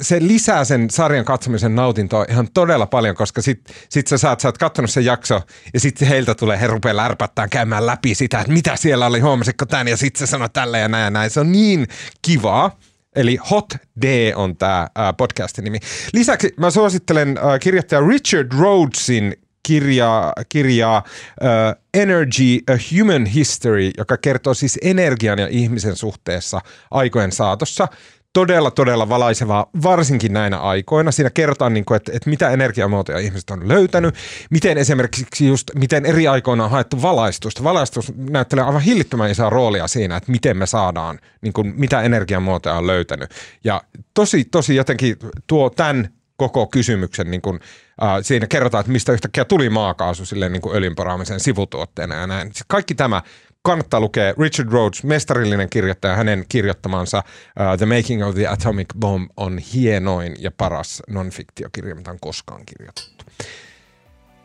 Se lisää sen sarjan katsomisen nautintoa ihan todella paljon, koska sit, sit sä saat, sä oot kattonut sen jakso ja sitten heiltä tulee, he rupeaa lärpättään käymään läpi sitä, että mitä siellä oli, huomasitko tämän ja sitten se sanoo tälle ja näin ja näin. Se on niin kivaa. Eli Hot D on tämä podcastin nimi. Lisäksi mä suosittelen kirjoittaja Richard Rhodesin kirjaa, kirjaa uh, Energy, A Human History, joka kertoo siis energian ja ihmisen suhteessa aikojen saatossa todella, todella valaisevaa, varsinkin näinä aikoina. Siinä kerrotaan, niin että, että mitä energiamuotoja ihmiset on löytänyt, miten esimerkiksi just, miten eri aikoina on haettu valaistusta. Valaistus näyttelee aivan hillittömän isoa roolia siinä, että miten me saadaan, niin kuin, mitä energiamuotoja on löytänyt. Ja tosi, tosi jotenkin tuo tämän koko kysymyksen, niin kuin, äh, siinä kerrotaan, että mistä yhtäkkiä tuli maakaasu silleen niin kuin öljynporaamisen sivutuotteena ja näin. Kaikki tämä kannattaa lukea Richard Rhodes, mestarillinen kirjoittaja, hänen kirjoittamansa uh, The Making of the Atomic Bomb on hienoin ja paras non-fiktiokirja, mitä on koskaan kirjoitettu.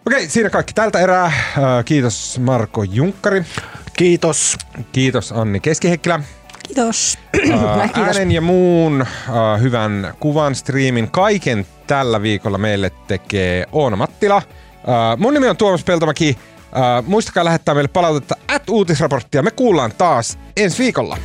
Okei, siinä kaikki tältä erää. Uh, kiitos Marko Junkkari. Kiitos. Kiitos Anni Keskiheikkilä. Kiitos. Uh, äänen ja muun uh, hyvän kuvan, striimin, kaiken tällä viikolla meille tekee Oona Mattila. Uh, mun nimi on Tuomas Peltomäki. Uh, muistakaa lähettää meille palautetta at uutisraporttia. Me kuullaan taas ensi viikolla.